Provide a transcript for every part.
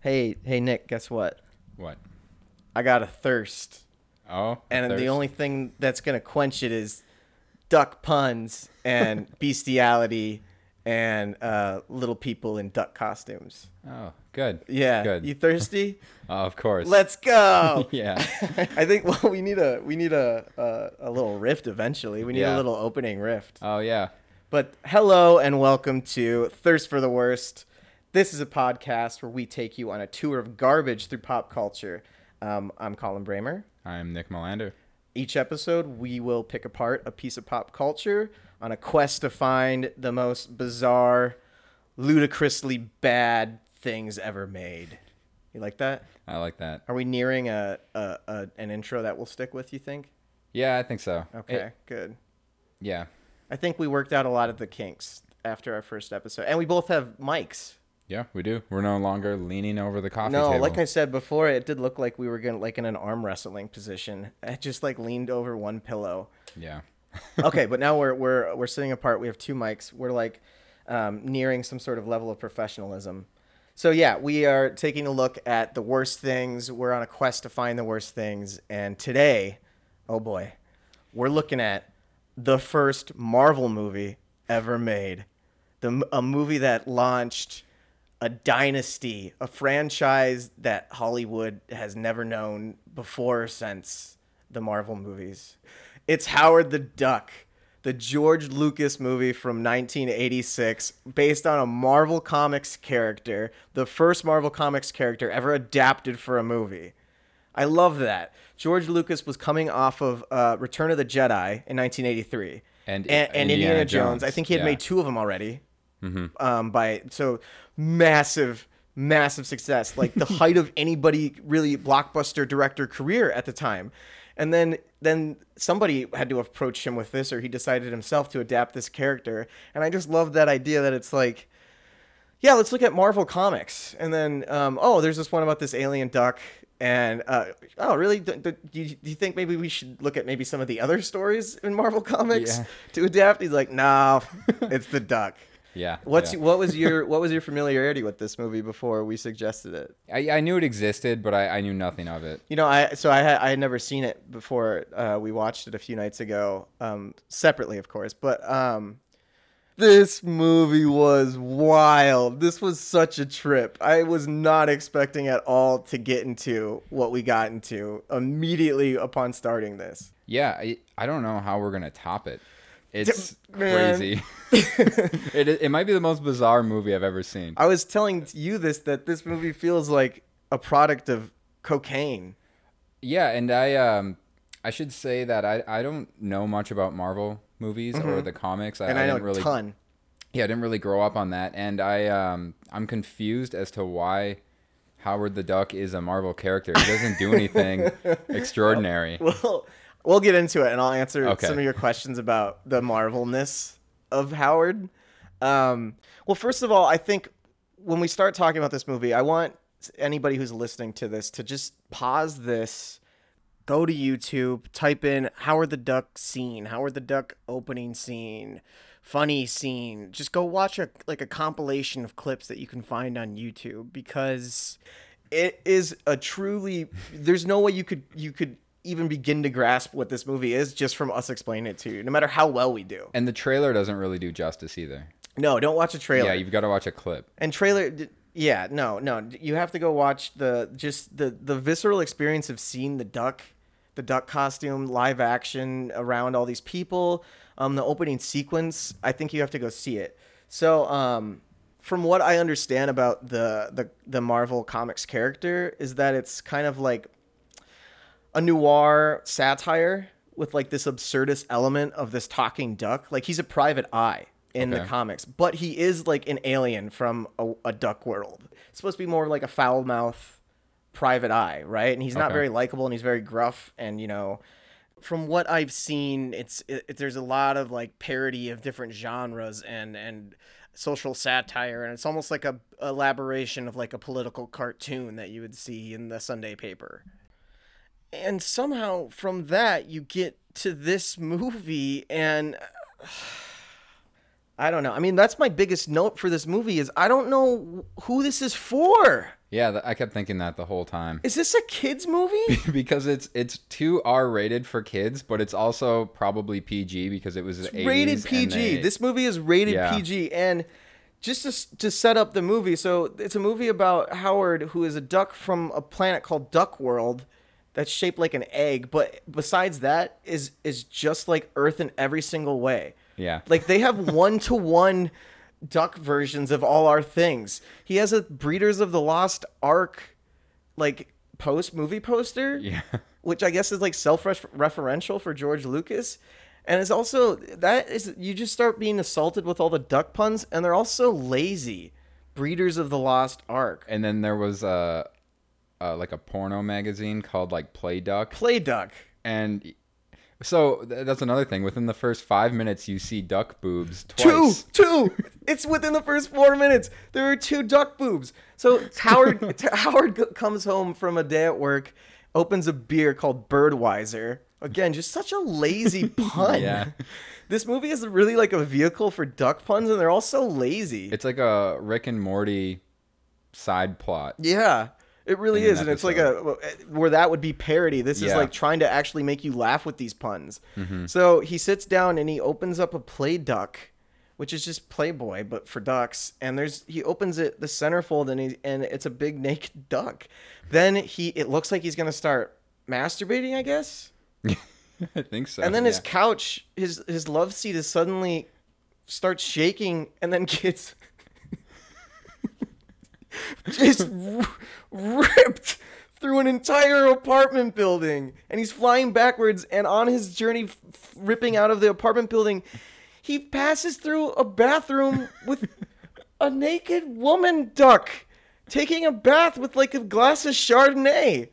Hey, hey, Nick. Guess what? What? I got a thirst, Oh, and thirst? the only thing that's gonna quench it is duck puns and bestiality and uh, little people in duck costumes. Oh, good. Yeah, Good. you thirsty? Oh, of course. Let's go. yeah. I think well, we need a we need a a, a little rift eventually. We need a little opening rift. Oh, yeah. But hello and welcome to Thirst for the Worst. This is a podcast where we take you on a tour of garbage through pop culture. Um, I'm Colin Bramer. I'm Nick Melander. Each episode, we will pick apart a piece of pop culture on a quest to find the most bizarre, ludicrously bad things ever made. You like that? I like that. Are we nearing a, a, a an intro that will stick with? You think? Yeah, I think so. Okay, It- good. yeah. I think we worked out a lot of the kinks after our first episode, and we both have mics. Yeah, we do. We're no longer leaning over the coffee No, table. like I said before, it did look like we were gonna like in an arm wrestling position. I just like leaned over one pillow. yeah. Okay, but now we're we're we're sitting apart. We have two mics. We're like um, nearing some sort of level of professionalism. So yeah, we are taking a look at the worst things. We're on a quest to find the worst things, and today, oh boy, we're looking at the first Marvel movie ever made. The a movie that launched a dynasty, a franchise that Hollywood has never known before or since the Marvel movies. It's Howard the Duck, the George Lucas movie from 1986, based on a Marvel Comics character, the first Marvel Comics character ever adapted for a movie. I love that. George Lucas was coming off of uh, Return of the Jedi in 1983. And and, and Indiana, Indiana Jones. I think he had yeah. made two of them already. Um, by so massive, massive success, like the height of anybody really blockbuster director career at the time. And then then somebody had to approach him with this, or he decided himself to adapt this character. And I just love that idea that it's like, yeah, let's look at Marvel comics, and then um, oh, there's this one about this alien duck, and uh, oh, really? Do, do, do you, do you think maybe we should look at maybe some of the other stories in Marvel comics Yeah. to adapt? He's like, no, it's the duck. Yeah. What's yeah. what was your what was your familiarity with this movie before we suggested it? I, I knew it existed, but I, I knew nothing of it. You know, I so I had I had never seen it before. Uh, we watched it a few nights ago, um, separately, of course. But um, this movie was wild. This was such a trip. I was not expecting at all to get into what we got into immediately upon starting this. Yeah, I, I don't know how we're gonna top it. It's man. crazy. it it might be the most bizarre movie I've ever seen. I was telling you this that this movie feels like a product of cocaine. Yeah, and I um I should say that I, I don't know much about Marvel movies or the comics. I, Mm-hmm. and I, know didn't really a ton. yeah, I didn't really grow up on that, and I um I'm confused as to why Howard the Duck is a Marvel character. He doesn't do anything extraordinary. Well, we'll get into it, and I'll answer Okay. some of your questions about the Marvelness of Howard. Um, well, first of all, I think when we start talking about this movie, I want anybody who's listening to this to just pause this, go to YouTube, type in Howard the Duck scene, Howard the Duck opening scene, funny scene. Just go watch a like a compilation of clips that you can find on YouTube because it is a truly there's no way you could you could even begin to grasp what this movie is just from us explaining it to you no matter how well we do And the trailer doesn't really do justice either. no don't watch a trailer Yeah, you've got to watch a clip. and trailer yeah no no you have to go watch the just the the visceral experience of seeing the duck the duck costume live action around all these people um the opening sequence i think you have to go see it so um from what i understand about the the the marvel comics character is that it's kind of like a noir satire with like this absurdist element of this talking duck. Like he's a private eye in the comics, but he is like an alien from a, a duck world. It's supposed to be more like a foul mouth private eye, right? And he's not Okay. very likable and he's very gruff and you know from what I've seen, it's it, it- there's a lot of like parody of different genres and and social satire, and it's almost like a elaboration of like a political cartoon that you would see in the Sunday paper. And somehow from that you get to this movie, and I don't know. I mean, that's my biggest note for this movie is I don't know who this is for. Yeah, I kept thinking that the whole time Is this a kids movie? because it's it's too R rated for kids, but it's also probably PG because it was the 80s rated PG. they- This movie is rated Yeah. PG, and just to, to set up the movie, so it's a movie about Howard, who is a duck from a planet called Duck World, that's shaped like an egg. But besides that, is is just like Earth in every single way. Yeah. like they have one to one duck versions of all our things. He has a Breeders of the Lost Ark, like post movie poster yeah. which I guess is like self-referential for George Lucas. And it's also that is you just start being assaulted with all the duck puns, and they're also lazy. Breeders of the Lost Ark, And then there was a, uh like a porno magazine called like Play Duck, Play Duck. and so th- that's another thing. Within the first five minutes, you see duck boobs twice. two. two. It's within the first four minutes. There are two duck boobs. So Howard t- Howard go- comes home from a day at work, opens a beer called Birdweiser. Again, just such a lazy pun. Yeah. This movie is really like a vehicle for duck puns, and they're all so lazy. It's like a Rick and Morty side plot. Yeah, it really in an is, and it's like a eh, where that would be parody. This is Yeah. like trying to actually make you laugh with these puns. Mm-hmm. So he sits down and he opens up a play duck, which is just Playboy but for ducks. And there's he opens it the centerfold and he and it's a big naked duck. Then he it looks like he's gonna start masturbating, I guess. I think so. And then his couch, his his love seat is suddenly starts shaking and then gets just r- ripped through an entire apartment building. And he's flying backwards and on his journey f- ripping out of the apartment building he passes through a bathroom with a naked woman duck taking a bath with like a glass of chardonnay.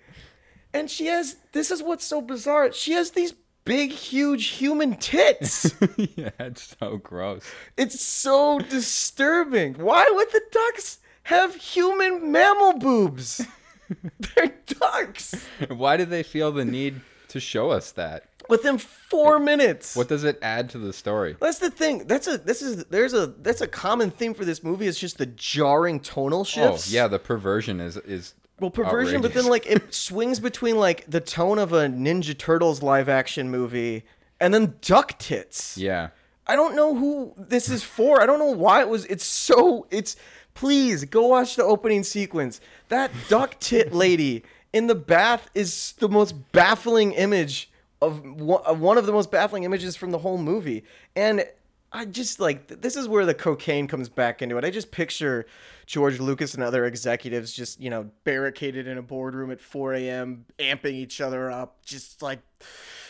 And she has this is what's so bizarre she has these big huge human tits. Yeah, it's so gross. it's so disturbing. Why would the ducks have human mammal boobs they're ducks Why did they feel the need to show us that? within four minutes What does it add to the story? that's the thing that's a this is there's a that's a common theme for this movie it's just the jarring tonal shifts. Oh, shifts yeah, the perversion is is Well, perversion, but then like it swings between like the tone of a Ninja Turtles live action movie and then duck tits. yeah. I don't know who this is for. I don't know why it was. It's so. It's please go watch the opening sequence. That duck tit lady in the bath is the most baffling image of one of the most baffling images from the whole movie. And I just like this is where the cocaine comes back into it. I just picture George Lucas and other executives just you know barricaded in a boardroom at 4 a.m. amping each other up, just like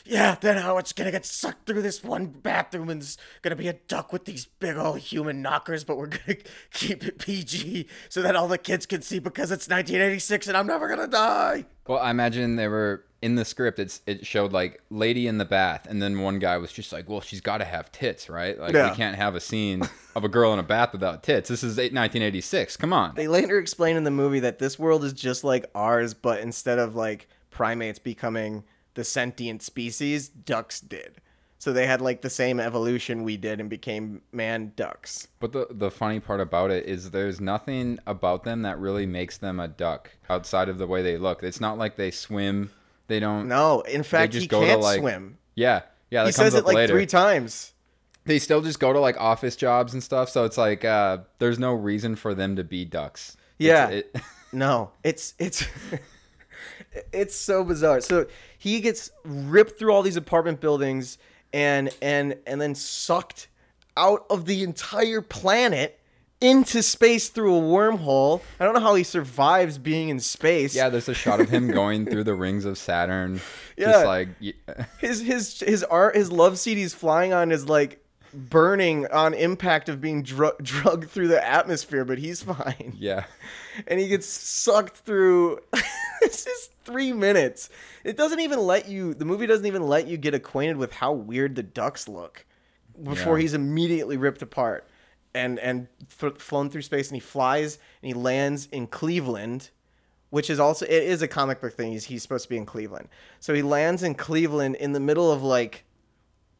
yeah, then how it's gonna get sucked through this one bathroom and it's gonna be a duck with these big old human knockers, but we're gonna keep it PG so that all the kids can see because it's 1986 and I'm never gonna die. Well, I imagine they were in the script. It's it showed like lady in the bath, and then one guy was just like, "Well, she's got to have tits, right? Like Yeah. we can't have a scene of a girl in a bath without tits. This is eight- 1986. Come on." They later explain in the movie that this world is just like ours, but instead of like primates becoming the sentient species, ducks did. So they had like the same evolution we did and became man ducks. But the the funny part about it is there's nothing about them that really makes them a duck outside of the way they look. It's not like they swim. They don't. No, in fact, just he go to, can't like, swim. Yeah, yeah. He says it like later. three times. They still just go to like office jobs and stuff. So it's like uh, there's no reason for them to be ducks. It's- Yeah. it- No, it's it's it's so bizarre. So he gets ripped through all these apartment buildings and and and then sucked out of the entire planet into space through a wormhole. I don't know how he survives being in space. yeah, there's a shot of him going through the rings of Saturn. Yeah. Just like his his his art his love seat he's flying on is like burning on impact of being dr- drugged through the atmosphere, but he's fine. yeah. and he gets sucked through. this is three minutes. It doesn't even let you. The movie doesn't even let you get acquainted with how weird the ducks look before Yeah. he's immediately ripped apart and and th- flown through space. And he flies and he lands in Cleveland, which is also it is a comic book thing. He's he's supposed to be in Cleveland, so he lands in Cleveland in the middle of like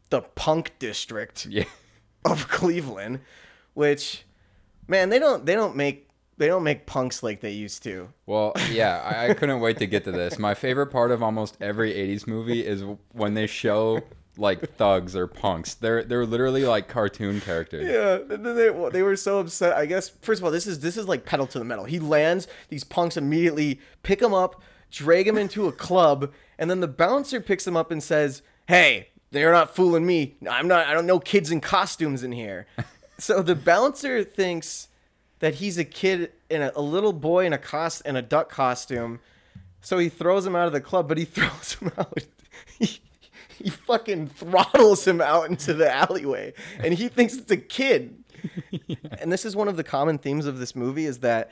the punk district Yeah. of Cleveland, which man, they don't they don't make they don't make punks like they used to. Well, yeah, I, I couldn't wait to get to this. My favorite part of almost every '80s movie is when they show like thugs or punks. They're they're literally like cartoon characters. Yeah, they they were so upset. I guess first of all, this is this is like pedal to the metal. He lands, these punks immediately pick him up, drag him into a club, and then the bouncer picks him up and says, "Hey, they're not fooling me. I'm not. I don't know kids in costumes in here." so the bouncer thinks that he's a kid in a, a little boy in a cost in a duck costume. So he throws him out of the club, but he throws him out. He, he fucking throttles him out into the alleyway, and he thinks it's a kid. And this is one of the common themes of this movie is that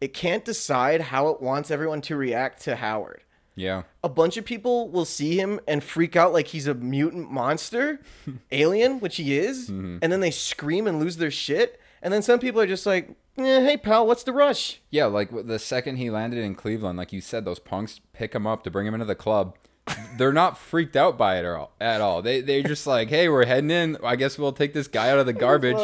it can't decide how it wants everyone to react to Howard. Yeah. A bunch of people will see him and freak out like he's a mutant monster, alien, which he is, and then they scream and lose their shit. And then some people are just like, eh, "Hey, pal, what's the rush?" Yeah, like the second he landed in Cleveland, like you said, those punks pick him up to bring him into the club. They're not freaked out by it at all. At all. They they're just like, hey, we're heading in. I guess we'll take this guy out of the garbage,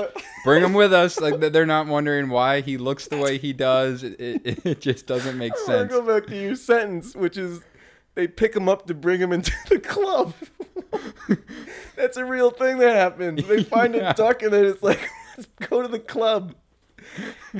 bring him with us. Like they're not wondering why he looks the way he does. It, it, it just doesn't make I sense. go back to your sentence, which is they pick him up to bring him into the club. That's a real thing that happens. They find Yeah. a duck and then it's like, let's go to the club.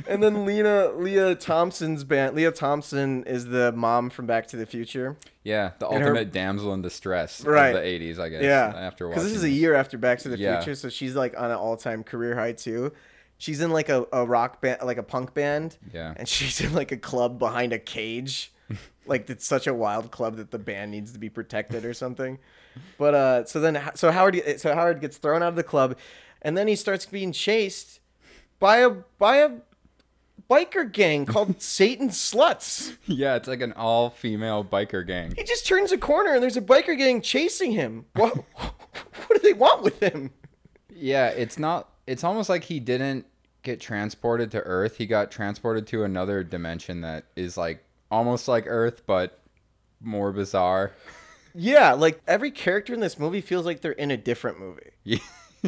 And then Lena, Lea Thompson's band. Lea Thompson is the mom from Back to the Future. Yeah, the And her- ultimate damsel in distress Right. of the '80s, I guess. Yeah, After because this is a year after Back to the Yeah. Future, so she's like on an all-time career high too. She's in like a, a rock band, like a punk band. Yeah. and she's in like a club behind a cage. like it's such a wild club that the band needs to be protected or something. But uh, so then so Howard so Howard gets thrown out of the club, and then he starts being chased by a by a biker gang called Satan Sluts. Yeah, it's like an all-female biker gang. He just turns a corner and there's a biker gang chasing him. What what do they want with him? Yeah, it's not. It's almost like he didn't get transported to Earth. He got transported to another dimension that is like almost like Earth, but more bizarre. Yeah, like every character in this movie feels like they're in a different movie. Yeah,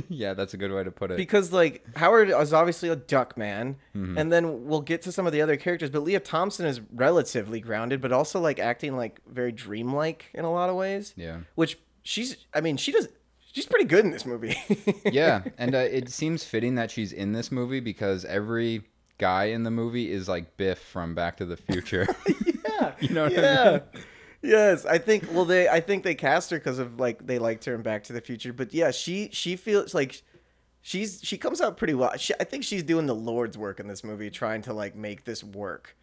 yeah, that's a good way to put it. Because like Howard is obviously a duck man, Mm-hmm. and then we'll get to some of the other characters. But Lea Thompson is relatively grounded, but also like acting like very dreamlike in a lot of ways. Yeah. Which she's, I mean, she does. She's pretty good in this movie. yeah, and uh, it seems fitting that she's in this movie because every guy in the movie is like Biff from Back to the Future. yeah. You know what I mean? Yes, I think. Well, they I think they cast her because of like they liked her in Back to the Future. But yeah, she she feels like she's she comes out pretty well. She, I think she's doing the Lord's work in this movie, trying to like make this work.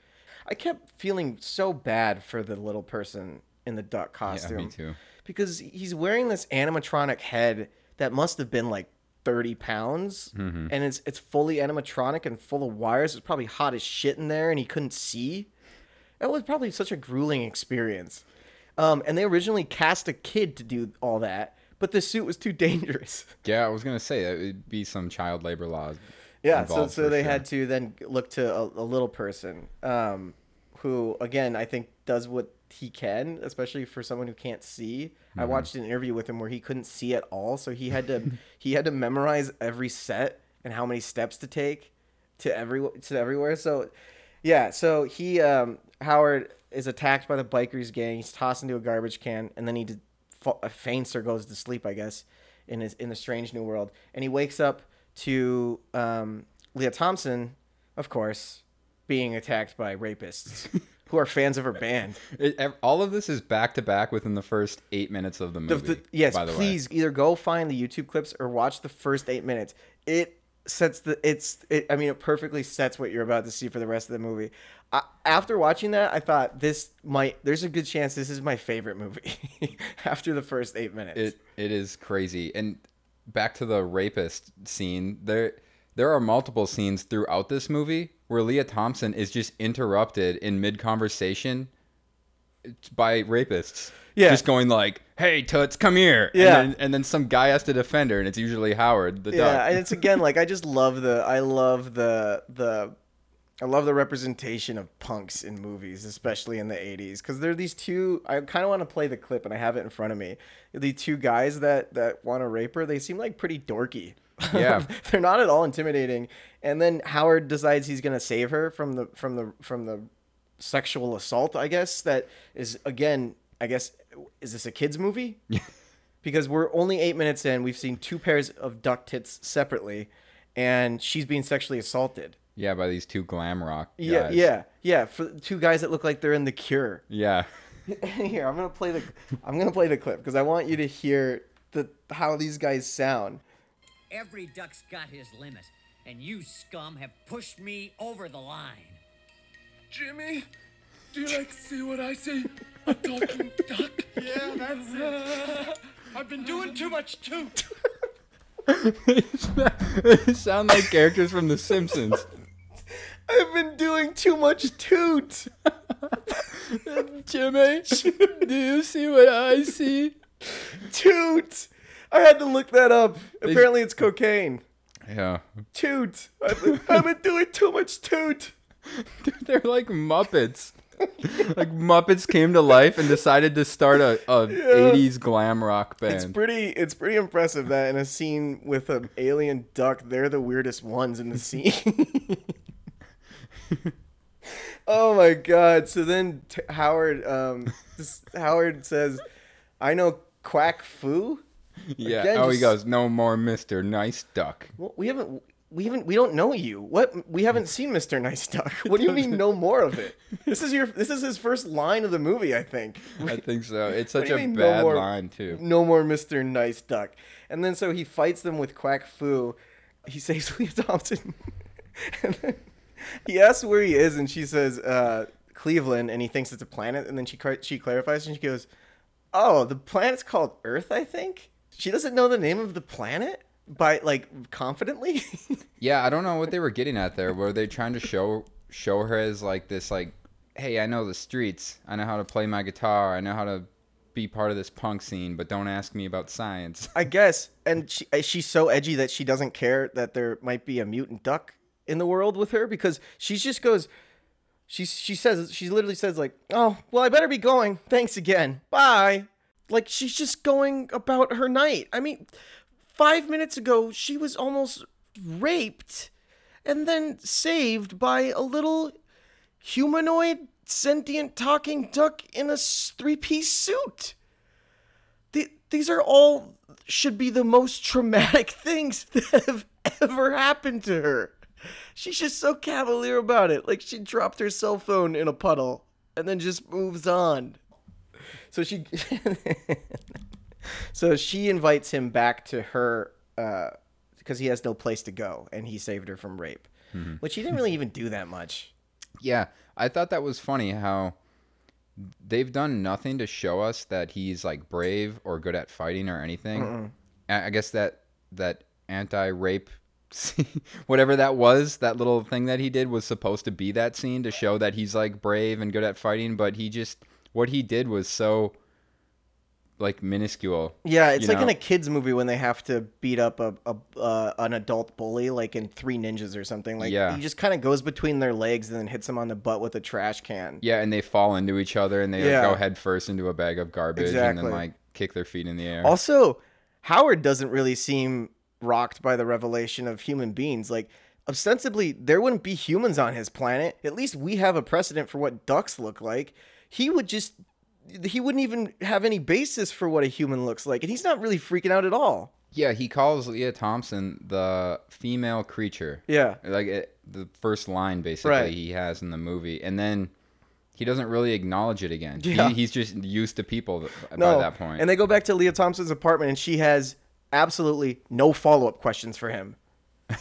I kept feeling so bad for the little person in the duck yeah, costume me too. because he's wearing this animatronic head that must have been like 30 pounds Mm-hmm. and it's it's fully animatronic and full of wires it's probably hot as shit in there and he couldn't see it was probably such a grueling experience um, and they originally cast a kid to do all that but the suit was too dangerous Yeah, I was gonna say it would be some child labor laws. yeah so, so they sure. had to then look to a, a little person um, who again i think does what he can especially for someone who can't see Mm-hmm. i watched an interview with him where he couldn't see at all so he had to he had to memorize every set and how many steps to take to every to everywhere so yeah so he um howard is attacked by the bikers gang he's tossed into a garbage can and then he did, fa- faints or goes to sleep i guess in his in the strange new world and he wakes up to um, lea thompson of course being attacked by rapists who are fans of her band It, all of this is back to back within the first eight minutes of the movie. the- yes, the way. please either go find the YouTube clips or watch the first eight minutes. It sets the it's it, I mean it perfectly sets what you're about to see for the rest of the movie. I, after watching that, I thought this might there's a good chance this is my favorite movie after the first eight minutes. It it is crazy. And back to the rapist scene, there there are multiple scenes throughout this movie where Lea Thompson is just interrupted in mid conversation by rapists. Yeah. Just going like, "Hey, toots, come here!" Yeah. and then, and then some guy has to defend her, and it's usually Howard, the yeah, duck. and it's again like I just love the I love the the I love the representation of punks in movies, especially in the 80s, because there are these two. I kind of want to play the clip, and I have it in front of me. The two guys that that want to rape her, they seem like pretty dorky. Yeah. they're not at all intimidating. And then Howard decides he's gonna save her from the from the from the sexual assault. I guess that is again. I guess is this a kids movie? because we're only eight minutes in. We've seen two pairs of duck tits separately, and she's being sexually assaulted. Yeah, by these two glam rock guys. Yeah, yeah, yeah. For two guys that look like they're in the Cure. Yeah. Here, I'm gonna play the I'm gonna play the clip because I want you to hear the how these guys sound. Every duck's got his limit, and you scum have pushed me over the line. Jimmy, do you like to see what I see? A talking duck? Yeah, that's it. I've been doing too much too. they sound like characters from The Simpsons. I've been doing too much toot. Jimmy, do you see what I see? Toot. I had to look that up. Apparently, it's cocaine. Yeah. Toot. I've been, I've been doing too much toot. They're like Muppets. like Muppets came to life and decided to start a, a 80s glam rock band. It's pretty. It's pretty impressive that in a scene with an alien duck, they're the weirdest ones in the scene. oh my god! So then t- Howard, um, Howard says, "I know Quack Fu." yeah. again, oh, he goes, no more Mr. Nice Duck. Well, we haven't. We haven't. We don't know you. What? We haven't seen Mr. Nice Duck. What do you mean? No more of it. This is your. This is his first line of the movie, I think. I think so. It's such a mean, no bad more- line, too. No more Mr. Nice Duck. And then so he fights them with Quack Fu. He saves Lea Thompson. and then he asks where he is, and she says uh, Cleveland, and he thinks it's a planet. And then she she clarifies, and she goes, "Oh, the planet's called Earth, I think." She doesn't know the name of the planet by like confidently. Yeah, I don't know what they were getting at there. Were they trying to show show her as like this like, hey, I know the streets. I know how to play my guitar. I know how to be part of this punk scene, but don't ask me about science. I guess. And she, uh, she's so edgy that she doesn't care that there might be a mutant duck in the world with her because she just goes. She she says she literally says like, "Oh, well, I better be going. Thanks again. Bye." Like she's just going about her night. I mean, five minutes ago she was almost raped, and then saved by a little humanoid sentient talking duck in a three piece suit the, these are all should be the most traumatic things that have ever happened to her. She's just so cavalier about it. Like she dropped her cell phone in a puddle and then just moves on. So she So she invites him back to her uh because he has no place to go and he saved her from rape. Which he didn't really even do that much. Yeah, I thought that was funny how they've done nothing to show us that he's like brave or good at fighting or anything. I I guess that that anti-rape scene, whatever that was, that little thing that he did was supposed to be that scene to show that he's like brave and good at fighting, but he just what he did was so like minuscule. Yeah, it's like in a kids movie when they have to beat up a, a uh, an adult bully, like in Three Ninjas or something. Like Yeah. he just kind of goes between their legs and then hits them on the butt with a trash can. Yeah, and they fall into each other and they like, go head first into a bag of garbage and Exactly. then like kick their feet in the air. Also, Howard doesn't really seem rocked by the revelation of human beings. Like ostensibly, there wouldn't be humans on his planet. At least we have a precedent for what ducks look like. He would just he wouldn't even have any basis for what a human looks like, and he's not really freaking out at all. Yeah, he calls Lea Thompson the female creature. Yeah. Like it, the first line basically Right. he has in the movie, and then he doesn't really acknowledge it again. He- he's just used to people No. by that point. And they go back to Lea Thompson's apartment, and she has absolutely no follow up questions for him.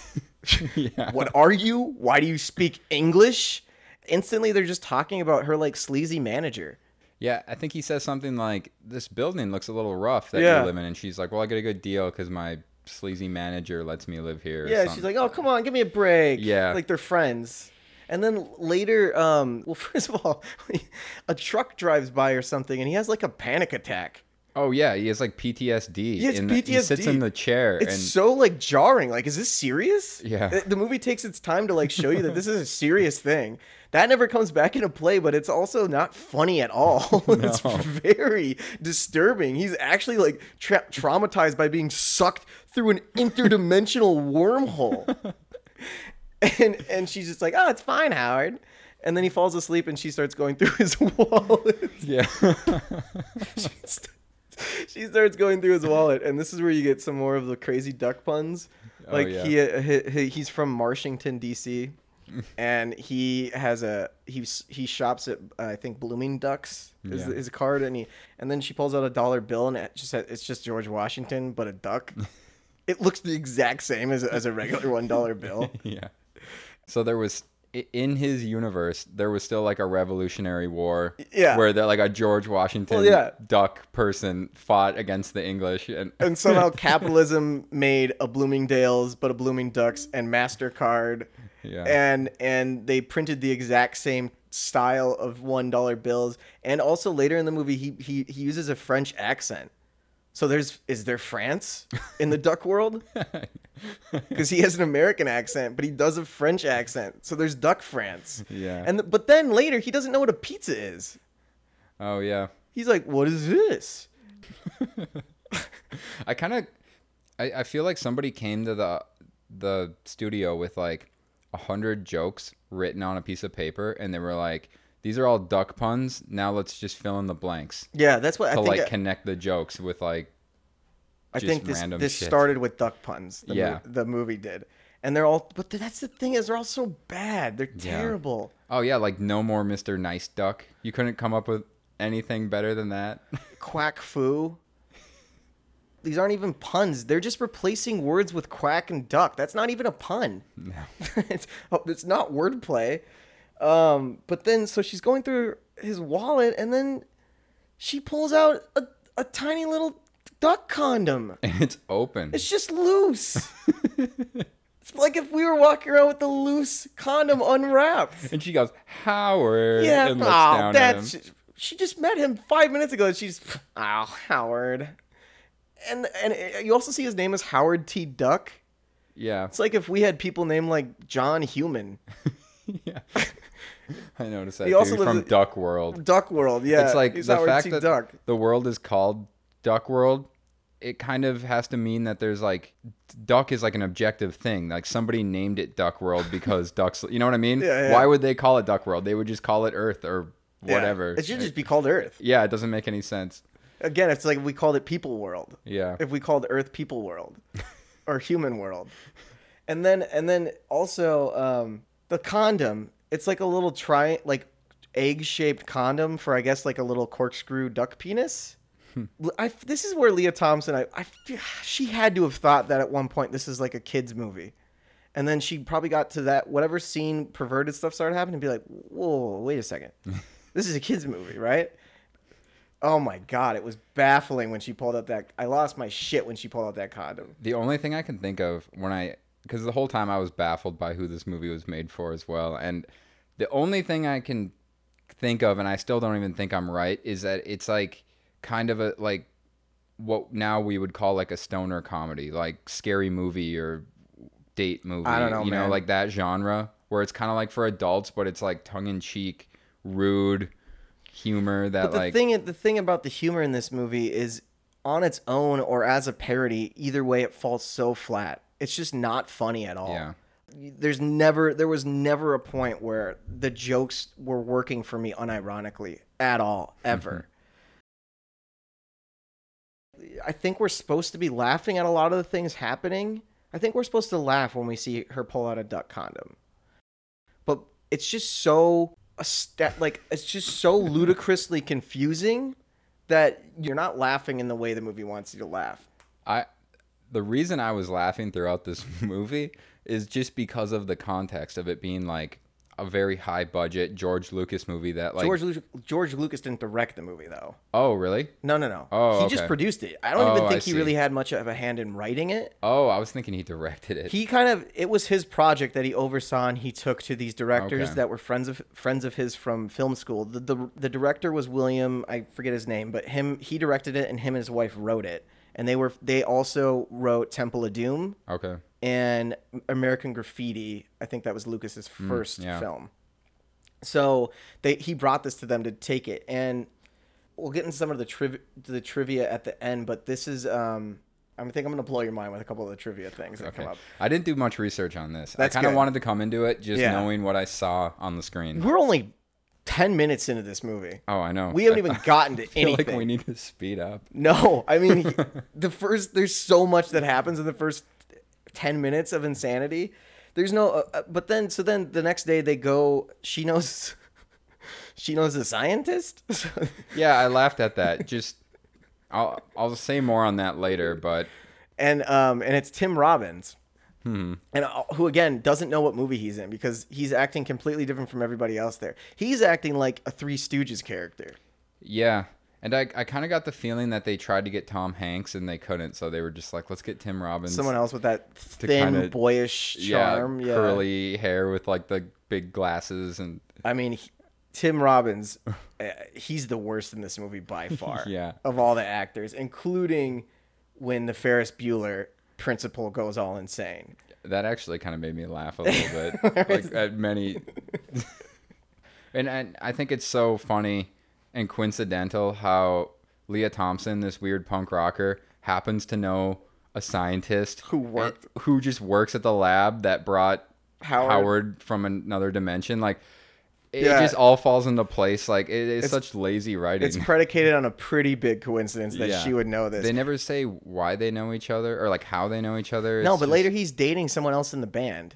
yeah. What are you? Why do you speak English? Instantly, they're just talking about her like sleazy manager. Yeah, I think he says something like, "This building looks a little rough that Yeah. you're living," in. and she's like, "Well, I get a good deal because my sleazy manager lets me live here." Yeah, she's like, "Oh, come on, give me a break." Yeah. like they're friends. And then later, um, well, first of all, a truck drives by or something, and he has like a panic attack. Oh yeah, he has like PTSD. Yeah, it's in the- he sits in the chair It's and so like jarring. Like, is this serious? Yeah. The, the movie takes its time to like show you that this is a serious thing. That never comes back into play, but it's also not funny at all. it's very disturbing. He's actually like tra- traumatized by being sucked through an interdimensional wormhole. and and she's just like, "Oh, it's fine, Howard." And then he falls asleep, and she starts going through his wallet. yeah. she starts going through his wallet, and this is where you get some more of the crazy duck puns. Oh, Like yeah. he, uh, he, he he's from Marshington D.C. and he has a he's he shops at uh, I think Blooming Ducks is Yeah. his card, and he and then she pulls out a dollar bill, and it just said- it's just George Washington, but a duck. it looks the exact same as as a regular one dollar bill. yeah. So there was in his universe there was still like a Revolutionary War. Yeah. Where the, like a George Washington Well, yeah. duck person fought against the English and and somehow capitalism made a Bloomingdale's, but a Blooming Ducks and Mastercard, Yeah. and and they printed the exact same style of one dollar bills. And also later in the movie, he he he uses a French accent. So there's is there France in the duck world? Because he has an American accent, but he does a French accent. So there's Duck France. Yeah. And th- but then later he doesn't know what a pizza is. oh yeah. He's like, "What is this?" I kind of, I, I feel like somebody came to the the studio with like a hundred jokes written on a piece of paper, and they were like, "These are all duck puns. Now let's just fill in the blanks Yeah, that's what I to think. like connect the jokes with like." I think this this shit. started with duck puns. The Yeah. mo- the movie did, and they're all. But that's the thing is they're all so bad. They're Yeah. terrible. Oh yeah, like no more Mr. Nice Duck. You couldn't come up with anything better than that. Quack Fu. These aren't even puns. They're just replacing words with quack and duck. That's not even a pun. No. it's, oh, it's not wordplay. Um, but then, so she's going through his wallet, and then she pulls out a, a tiny little duck condom. and it's open. It's just loose. it's like if we were walking around with the loose condom unwrapped. and she goes, Howard. Yeah, and oh, down at him. that's. She just met him five minutes ago. And she's, oh, Howard. And and you also see his name is Howard T. Duck. Yeah. It's like if we had people named like John Human. yeah. I noticed that He too, also from in- Duck World. Duck World, yeah. it's like he's the Howard fact T. that Duck. the world is called Duck World. It kind of has to mean that there's like duck is like an objective thing. Like somebody named it Duck World because ducks. You know what I mean? Yeah, yeah. Why would they call it Duck World? They would just call it Earth or Yeah. whatever. It should just be called Earth. yeah, it doesn't make any sense. Again, it's like we called it People World. Yeah. if we called Earth People World or Human World. And then and then also um, the condom. It's like a little tri like egg shaped condom for I guess like a little corkscrew duck penis. I, this is where Lea Thompson. I, I she had to have thought that at one point this is like a kids movie, and then she probably got to that whatever scene perverted stuff started happening and be like, whoa, wait a second, this is a kids movie, right? Oh my god, it was baffling when she pulled out that. I lost my shit when she pulled out that condom. The only thing I can think of when I, because the whole time I was baffled by who this movie was made for as well, and the only thing I can think of, and I still don't even think I'm right, is that it's like kind of a like what now we would call like a stoner comedy, like scary movie or date movie. I don't know, you know, like that genre where it's kind of like for adults, but it's like tongue in cheek, rude humor that But the like thing, the thing about the humor in this movie is, on its own or as a parody, either way, it falls so flat. It's just not funny at all. yeah. There's never, there was never a point where the jokes were working for me unironically at all, ever. Mm-hmm. I think we're supposed to be laughing at a lot of the things happening. I think we're supposed to laugh when we see her pull out a duck condom. But it's just so a sta- like it's just so ludicrously confusing that you're not laughing in the way the movie wants you to laugh. I the reason I was laughing throughout this movie is just because of the context of it being like a very high budget George Lucas movie that like George Lu- George Lucas didn't direct the movie though. Oh, really? No, no, no. Oh, he just produced it. I don't Oh, even I think he see. really had much of a hand in writing it. Oh, I was thinking he directed it. He kind of it was his project that he oversaw and he took to these directors Okay. that were friends of friends of his from film school. The, the the director was William, I forget his name, but him he directed it and him and his wife wrote it. And they were they also wrote Temple of Doom okay. And American Graffiti. I think that was Lucas's first Mm, yeah. film. So they he brought this to them to take it, and we'll get into some of the triv- the trivia at the end. But this is um, I think I'm gonna blow your mind with a couple of the trivia things that come up. I didn't do much research on this. That's I kind of wanted to come into it just Yeah. knowing what I saw on the screen. We're only ten minutes into this movie. Oh, I know. We haven't even gotten to I feel anything. like we need to speed up. No, I mean the first. There's so much that happens in the first ten minutes of insanity. There's no, uh, uh, but then so then the next day they go. She knows. She knows a scientist. Yeah, I laughed at that. Just I'll I'll say more on that later, but and um and it's Tim Robbins. Hmm. And uh, who again doesn't know what movie he's in because he's acting completely different from everybody else there. He's acting like a Three Stooges character. yeah. And I, I kind of got the feeling that they tried to get Tom Hanks and they couldn't, so they were just like, let's get Tim Robbins. Someone else with that thin, kinda- boyish charm. yeah, Yeah, curly hair with like the big glasses and I mean, he, Tim Robbins, uh, he's the worst in this movie by far. Yeah. Of all the actors, including when the Ferris Bueller principal goes all insane. that actually kind of made me laugh a little bit like at many and, and i think it's so funny and coincidental how lea thompson this weird punk rocker happens to know a scientist Who worked- who just works at the lab that brought Howard. howard, from another dimension like it Yeah. just all falls into place like it is It's- such lazy writing It's predicated on a pretty big coincidence that Yeah. she would know this. they never say why they know each other or like how they know each other no, but just- later he's dating someone else in the band.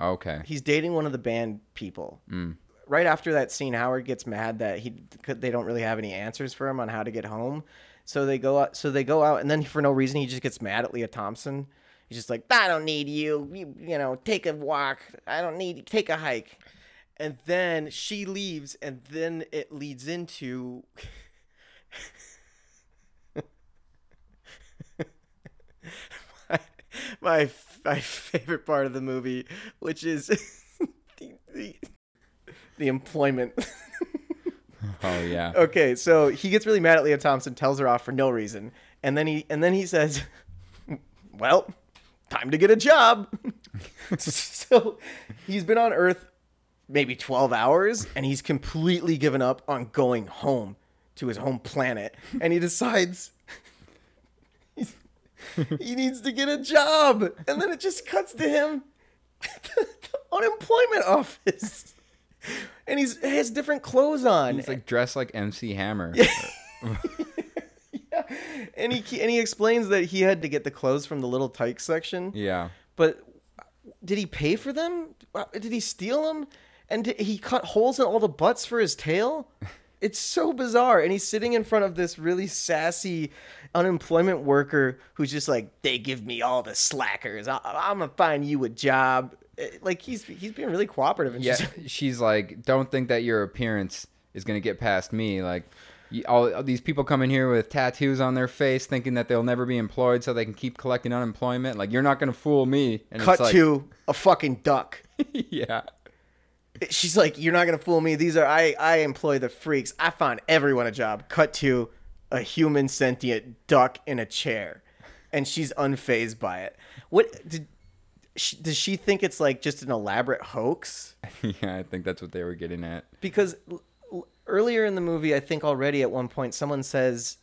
okay He's dating one of the band people. Mm. Right after that scene, Howard gets mad that he they don't really have any answers for him on how to get home. So they go out. So they go out, and then for no reason, he just gets mad at Lea Thompson. He's just like, "I don't need you. You, you know, take a walk. I don't need take a hike." And then she leaves, and then it leads into. my, my my favorite part of the movie, which is the, the, the employment. oh yeah okay, so he gets really mad at Lea Thompson, tells her off for no reason, and then he and then he says, "Well, time to get a job." so he's been on Earth maybe 12 hours and he's completely given up on going home to his home planet and he decides he needs to get a job and then it just cuts to him at the, the unemployment office and he's he has different clothes on He's like dressed like MC Hammer. yeah. and he and he explains that he had to get the clothes from the little tyke section yeah. but did he pay for them? Uh, Did he steal them? And did he cut holes in all the butts for his tail? It's so bizarre. And he's sitting in front of this really sassy unemployment worker who's just like, they give me all the slackers. I- I'm going to find you a job. Eh, Like he's he's being really cooperative. And Yeah. she's- She's like, don't think that your appearance is going to get past me. Like, all, all these people come in here with tattoos on their face thinking that they'll never be employed so they can keep collecting unemployment. Like, you're not going to fool me. And cut it's like, to a fucking duck. yeah. she's like, "You're not gonna fool me. These are I. I employ the freaks. I find everyone a job." Cut to a human sentient duck in a chair, and she's unfazed by it. What did? She, does she think it's like just an elaborate hoax? yeah, I think that's what they were getting at. Because l- l- earlier in the movie, I think already at one point someone says,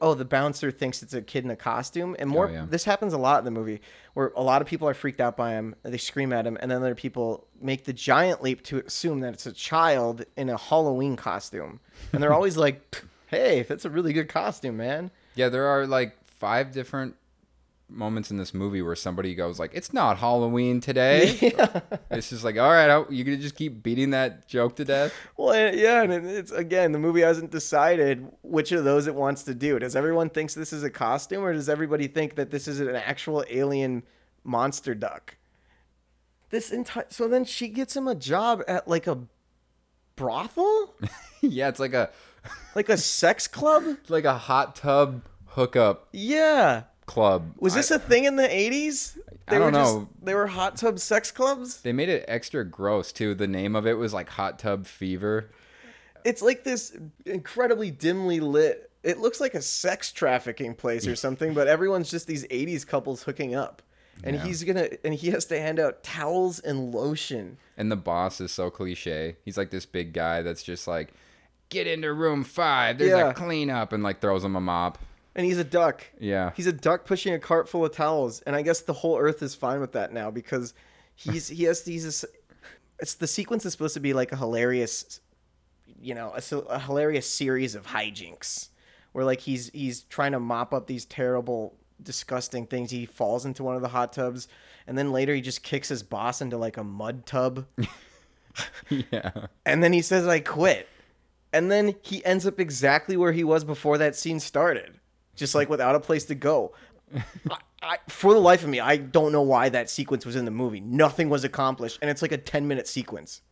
"Oh, the bouncer thinks it's a kid in a costume," and more. Oh, yeah. This happens a lot in the movie, where a lot of people are freaked out by him. They scream at him, and then other people make the giant leap to assume that it's a child in a Halloween costume, and they're always like, "Hey, that's a really good costume, man." Yeah, there are like five different moments in this movie where somebody goes like, "It's not Halloween today." It's just like, all right, how- you gonna just keep beating that joke to death? Well, yeah, and it's again the movie hasn't decided which of those it wants to do. Does everyone thinks this is a costume, or does everybody think that this is an actual alien monster duck? this entire so then she gets him a job at like a brothel yeah, it's like a like a sex club it's like a hot tub hookup yeah club. was this I- a thing in the 80s I don't were just- know. they were hot tub sex clubs They made it extra gross too. The name of it was like Hot Tub Fever. it's like this incredibly dimly lit it looks like a sex trafficking place or something but everyone's just these 80s couples hooking up and Yeah. he's gonna and he has to hand out towels and lotion And the boss is so cliche. He's like this big guy that's just like, get into room five. There's Yeah. a cleanup, and like throws him a mop. And he's a duck Yeah. He's a duck pushing a cart full of towels, and I guess the whole Earth is fine with that now because he's he has these. It's the sequence is supposed to be like a hilarious, you know, a hilarious series of hijinks where like he's he's trying to mop up these terrible, disgusting things. He falls into one of the hot tubs, and then later he just kicks his boss into like a mud tub, yeah. and then he says, "I quit," and then he ends up exactly where he was before that scene started, just like without a place to go. I, I, for the life of me, I don't know why that sequence was in the movie. Nothing was accomplished, and it's like a ten minute sequence.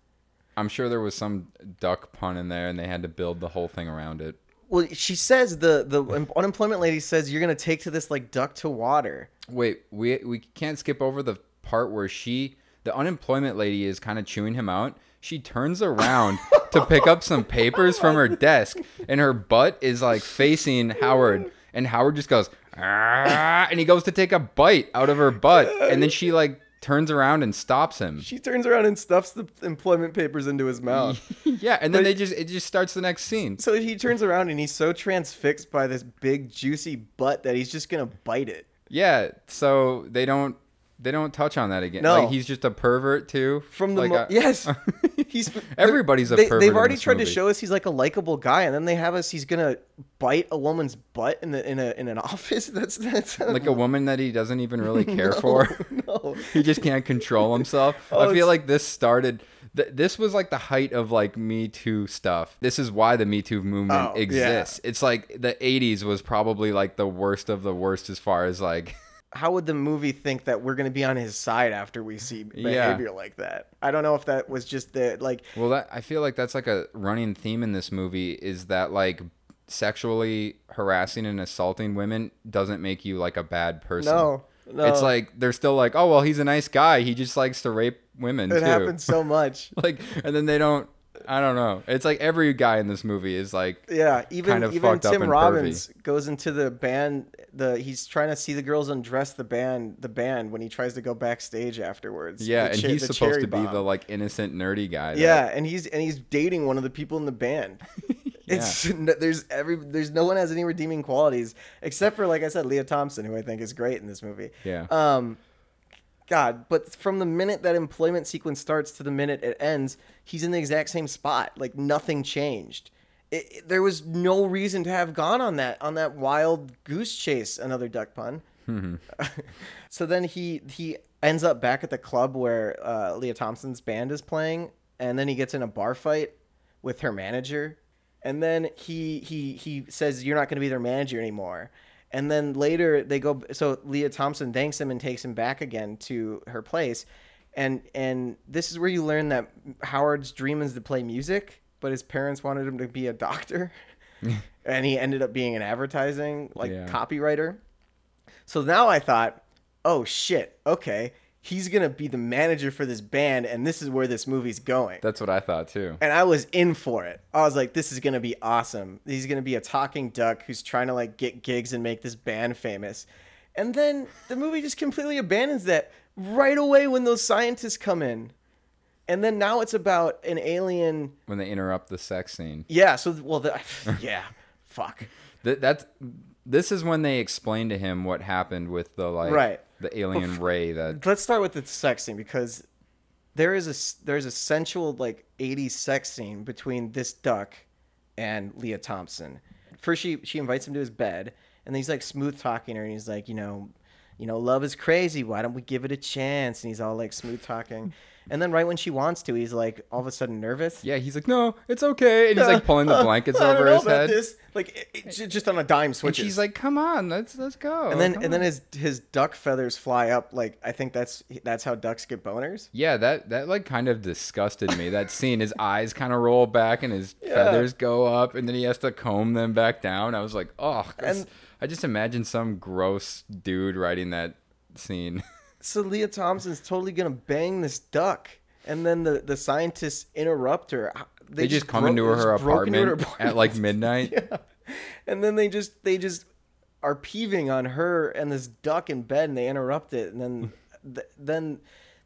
I'm sure there was some duck pun in there, and they had to build the whole thing around it. Well, she says the the unemployment lady says you're gonna take to this like duck to water. Wait, we we can't skip over the part where she, the unemployment lady, is kind of chewing him out. She turns around to pick up some papers from her desk, and her butt is like facing Howard, and Howard just goes, "Ah," and he goes to take a bite out of her butt, and then she like turns around and stops him. She turns around and stuffs the employment papers into his mouth. Yeah, and then But- they just it just starts the next scene. so he turns around and he's so transfixed by this big juicy butt that he's just gonna bite it. Yeah, so they don't they don't touch on that again. No. like he's just a pervert too. From the like mo- a- yes, he's Everybody's a they, pervert They've already tried movie. to show us he's like a likable guy, and then they have us he's gonna bite a woman's butt in the in a in an office. That's that's like a woman that he doesn't even really care for. no. he just can't control himself. Oh, I feel like this started. Th- this was like the height of like Me Too stuff. This is why the Me Too movement Oh, yeah. exists. It's like the '80s was probably like the worst of the worst as far as like. How would the movie think that we're gonna be on his side after we see Yeah. behavior like that? I don't know if that was just the like Well, that I feel like that's like a running theme in this movie is that like sexually harassing and assaulting women doesn't make you like a bad person. no no. It's like they're still like, oh well, he's a nice guy. He just likes to rape women it too. happens so much. like, and then they don't. I don't know. It's like every guy in this movie is like, Yeah, even kind of even Tim Robbins goes into the band. The he's trying to see the girls undress the band. The band when he tries to go backstage afterwards. yeah, The and he's supposed to be bomb. the like innocent nerdy guy. that- Yeah, and he's and he's dating one of the people in the band. It's there's every there's no one has any redeeming qualities except for like I said, Lea Thompson, who I think is great in this movie. Yeah. Um, God, but from the minute that employment sequence starts to the minute it ends, he's in the exact same spot. Like nothing changed. It, it- there was no reason to have gone on that on that wild goose chase. Another duck pun. so then he he ends up back at the club where uh, Lea Thompson's band is playing, and then he gets in a bar fight with her manager, and then he he he says you're not going to be their manager anymore. And then later they go. So Lea Thompson thanks him and takes him back again to her place, and and this is where you learn that Howard's dream is to play music, but his parents wanted him to be a doctor, and he ended up being an advertising like Yeah. copywriter. So now I thought, oh shit, okay, he's gonna be the manager for this band, and this is where this movie's going. That's what I thought too. and I was in for it. I was like, this is gonna be awesome. He's gonna be a talking duck who's trying to like get gigs and make this band famous. And then the movie just completely abandons that right away when those scientists come in. And then now it's about an alien. When they interrupt the sex scene, Yeah. So well, the, yeah. Fuck. Th- that's this is when they explain to him what happened with the like Right. the alien ray that let's start with the sex scene because there is a there's a sensual like 80s sex scene between this duck and Lea Thompson. First she she invites him to his bed and he's like smooth talking her and he's like, you know, you know, love is crazy. Why don't we give it a chance? And he's all like smooth talking. And then right when she wants to, he's like all of a sudden nervous. yeah he's like no it's okay and he's like pulling the blankets don't over his head. This. like it, it, just on a dime switch. she's like, "Come on, let's let's go." and then come and then his his duck feathers fly up. Like I think that's that's how ducks get boners. Yeah, that that like kind of disgusted me. That scene, his eyes kind of roll back and his feathers go up, and then he has to comb them back down. I was like, oh, And- I just imagine some gross dude writing that scene. So Lea Thompson's totally gonna bang this duck, and then the the scientists interrupt her. They, just come bro- into her just into apartment, at like midnight. and then they just they just are peeving on her and this duck in bed and they interrupt it and then th- then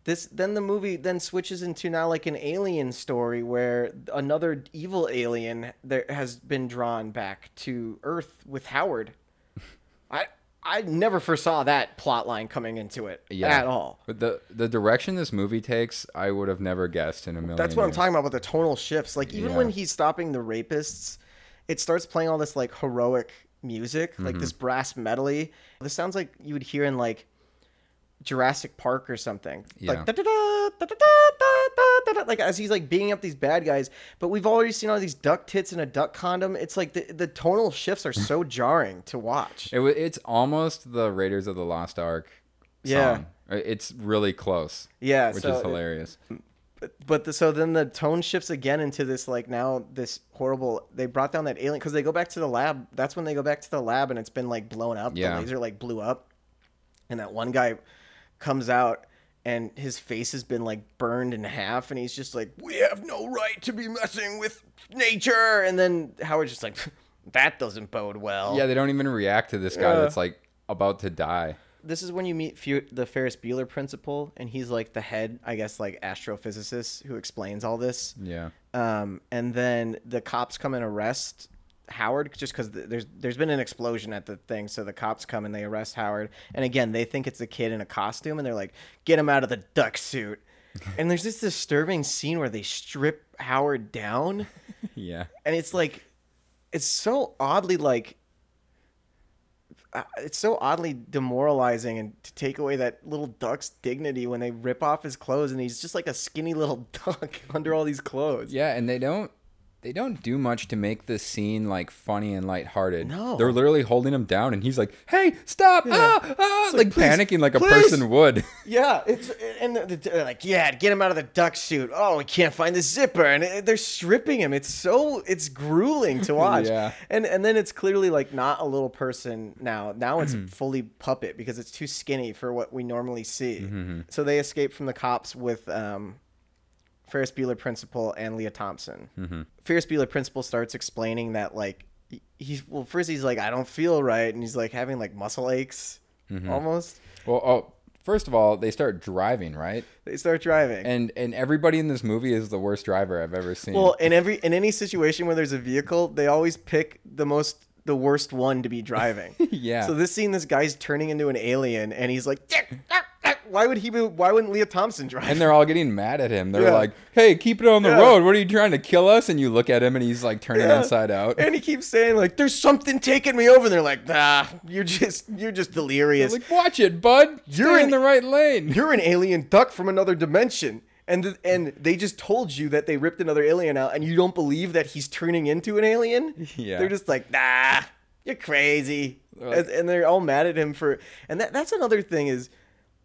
this then the movie then switches into now like an alien story where another evil alien there has been drawn back to earth with howard i i never foresaw that plot line coming into it at all But the the direction this movie takes, I would have never guessed in a million. That's what I'm years. talking about with the tonal shifts. Like even Yeah. when he's stopping the rapists, it starts playing all this like heroic music, like this Mm-hmm. brass medley. This sounds like you would hear in like Jurassic Park or something. Yeah. Like like as he's like beating up these bad guys. But we've already seen all these duck tits and a duck condom. It's like the the tonal shifts are so jarring to watch. It, it's almost the Raiders of the Lost Ark. Yeah. Song. Uh, It's really close. Yeah, Which so is it- hilarious. but the, so then the tone shifts again into this like now this horrible they brought down that alien because they go back to the lab that's when they go back to the lab and it's been like blown up Yeah. the laser like blew up and that one guy comes out and his face has been like burned in half and he's just like we have no right to be messing with nature and then howard's just like that doesn't bode well Yeah, they don't even react to this guy Yeah. that's like about to die. this is when you meet Fu- the Ferris Bueller principal, and he's like the head, I guess, like astrophysicist who explains all this. Yeah. Um, and then the cops come and arrest Howard just because there's there's been an explosion at the thing, so the cops come and they arrest Howard. And again, they think it's a kid in a costume, and they're like, "Get him out of the duck suit." and there's this disturbing scene where they strip Howard down, Yeah. and it's like, it's so oddly like. uh, It's so oddly demoralizing and to take away that little duck's dignity when they rip off his clothes and he's just like a skinny little duck under all these clothes. Yeah, and they don't they don't do much to make the scene like funny and lighthearted. No. They're literally holding him down and he's like, "Hey, stop!" Ah, ah, like, like, "Please, panicking like a person would. Yeah, it's and they're they're like, yeah, get him out of the duck suit. Oh, we can't find the zipper, and they're stripping him. It's so it's grueling to watch. Yeah. and and then it's clearly like not a little person now. Now it's fully puppet because it's too skinny for what we normally see. So they escape from the cops with um, Ferris Bueller principal and Lea Thompson. Mm-hmm. Ferris Bueller principal starts explaining that like he- he's well first he's like I don't feel right, and he's like having like muscle aches mm-hmm. almost. Well, oh, first of all, they start driving, right? They start driving. And and everybody in this movie is the worst driver I've ever seen. Well, in every in any situation where there's a vehicle, they always pick the most the worst one to be driving. Yeah. So this scene, this guy's turning into an alien, and he's like, "Why would he? Be, why wouldn't Lea Thompson drive?" and they're all getting mad at him. They're Yeah. like, "Hey, keep it on the Yeah. road. What are you trying to kill us?" And you look at him, and he's like turning Yeah. inside out. and he keeps saying like, "There's something taking me over." And they're like, "Nah, you're just you're just delirious. like, watch it, bud. You're You're in the right lane. you're an alien duck from another dimension." And th- and they just told you that they ripped another alien out, and you don't believe that he's turning into an alien. Yeah. They're just like, nah, you're crazy, like- and, and they're all mad at him for. And that that's another thing is,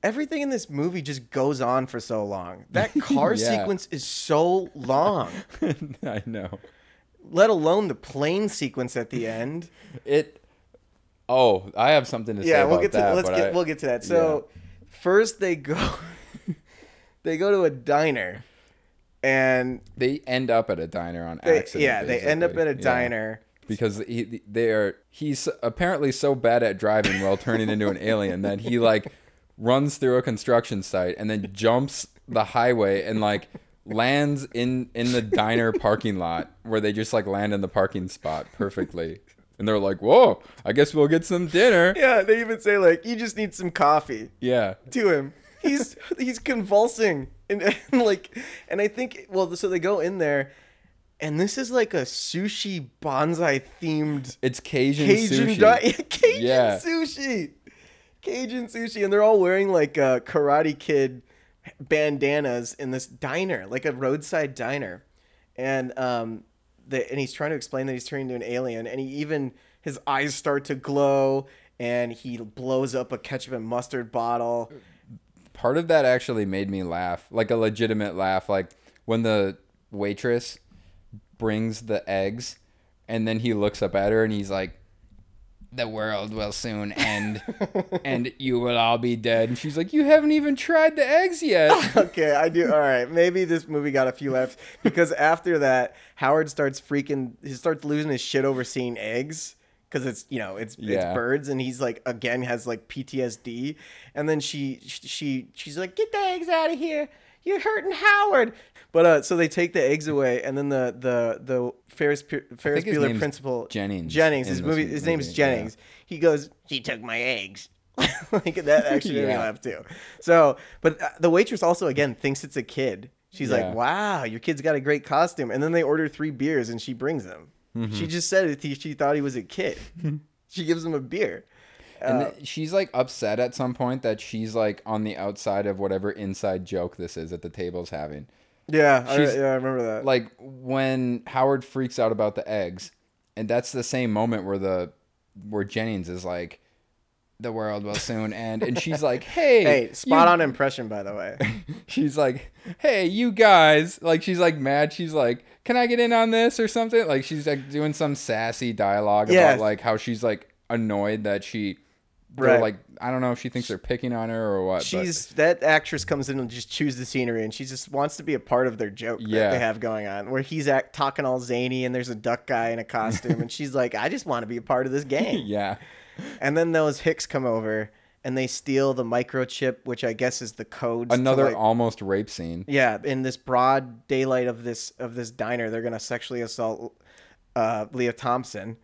everything in this movie just goes on for so long. That car Yeah. sequence is so long, I know. let alone the plane sequence at the end. It. Oh, I have something to say yeah, we'll get to that. let's get I- we'll get to that. So first they go they go to a diner and They end up at a diner on they, accident. yeah, they end up at a Yeah. diner. because he they are he's apparently so bad at driving while turning into an alien that he like runs through a construction site and then jumps the highway and like lands in in the diner parking lot where they just like land in the parking spot perfectly and they're like whoa i guess we'll get some dinner Yeah, they even say like you just need some coffee. yeah to him. He's he's convulsing and, and like and I think well so they go in there and this is like a sushi bonsai themed it's cajun, Cajun sushi di- Cajun Yeah. sushi. Cajun sushi and they're all wearing like uh, karate kid bandanas in this diner, like a roadside diner. And um the, and he's trying to explain that he's turning into an alien, and he even his eyes start to glow, and he blows up a ketchup and mustard bottle. Part of that actually made me laugh, like a legitimate laugh, like when the waitress brings the eggs, and then he looks up at her and he's like, "The world will soon end, and you will all be dead." And she's like, "You haven't even tried the eggs yet." okay, I do. All right, maybe this movie got a few laughs because after that, Howard starts freaking. He starts losing his shit over seeing eggs because it's you know it's Yeah. it's birds, and he's like again has like PTSD, and then she she she's like, get the eggs out of here. You're hurting Howard. But uh, so they take the eggs away, and then the the the Ferris Ferris Bueller principal Jennings Jennings. His movie. His name is movie, yeah. Jennings. He goes, she took my eggs. like that actually made me laugh too. So, but uh, the waitress also again thinks it's a kid. She's Yeah. like, "Wow, your kid's got a great costume." And then they order three beers, and she brings them. Mm-hmm. She just said it. She thought he was a kid. she gives him a beer. And Uh, she's like upset at some point that she's like on the outside of whatever inside joke this is that the table's having. Yeah, I, yeah, I remember that. Like when Howard freaks out about the eggs, and that's the same moment where the where Jennings is like, "The world will soon end," and she's like, "Hey, hey, spot you-" on impression, by the way. She's like, "Hey, you guys!" Like she's like mad. She's like, "Can I get in on this or something?" Like she's like doing some sassy dialogue about like how she's like annoyed that she. Right. like I don't know if she thinks they're picking on her or what. but- She's that actress comes in and just chews the scenery, and she just wants to be a part of their joke that Yeah. they have going on, where he's act talking all zany, and there's a duck guy in a costume, and she's like, "I just want to be a part of this game." yeah. And then those Hicks come over, and they steal the microchip, which I guess is the code. Another like- almost rape scene. yeah, in this broad daylight of this of this diner, they're gonna sexually assault uh, Lea Thompson,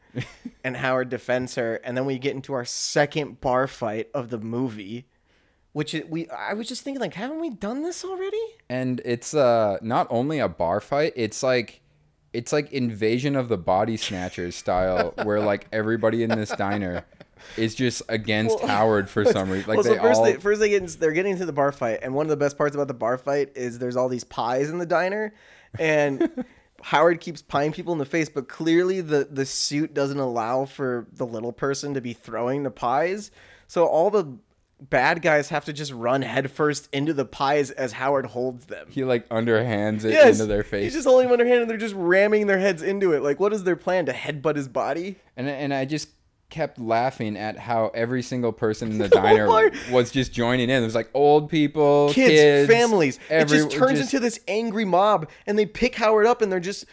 and Howard defends her, and then we get into our second bar fight of the movie, which it, we I was just thinking like, haven't we done this already? and it's uh not only a bar fight it's like it's like invasion of the body snatchers style where like everybody in this diner is just against howard for some reason like well, so they first all they first they get in, they're getting into the bar fight, and one of the best parts about the bar fight is there's all these pies in the diner, and Howard keeps pieing people in the face, but clearly the the suit doesn't allow for the little person to be throwing the pies, so all the bad guys have to just run headfirst into the pies as Howard holds them. he like underhands it Yes, into their face. He's just holding them under hand, and they're just ramming their heads into it. Like, what is their plan to headbutt his body? and and i just kept laughing at how every single person in the oh diner bar- was just joining in. There's like old people, kids, kids, families. every- it just turns just- into this angry mob, and they pick Howard up, and they're just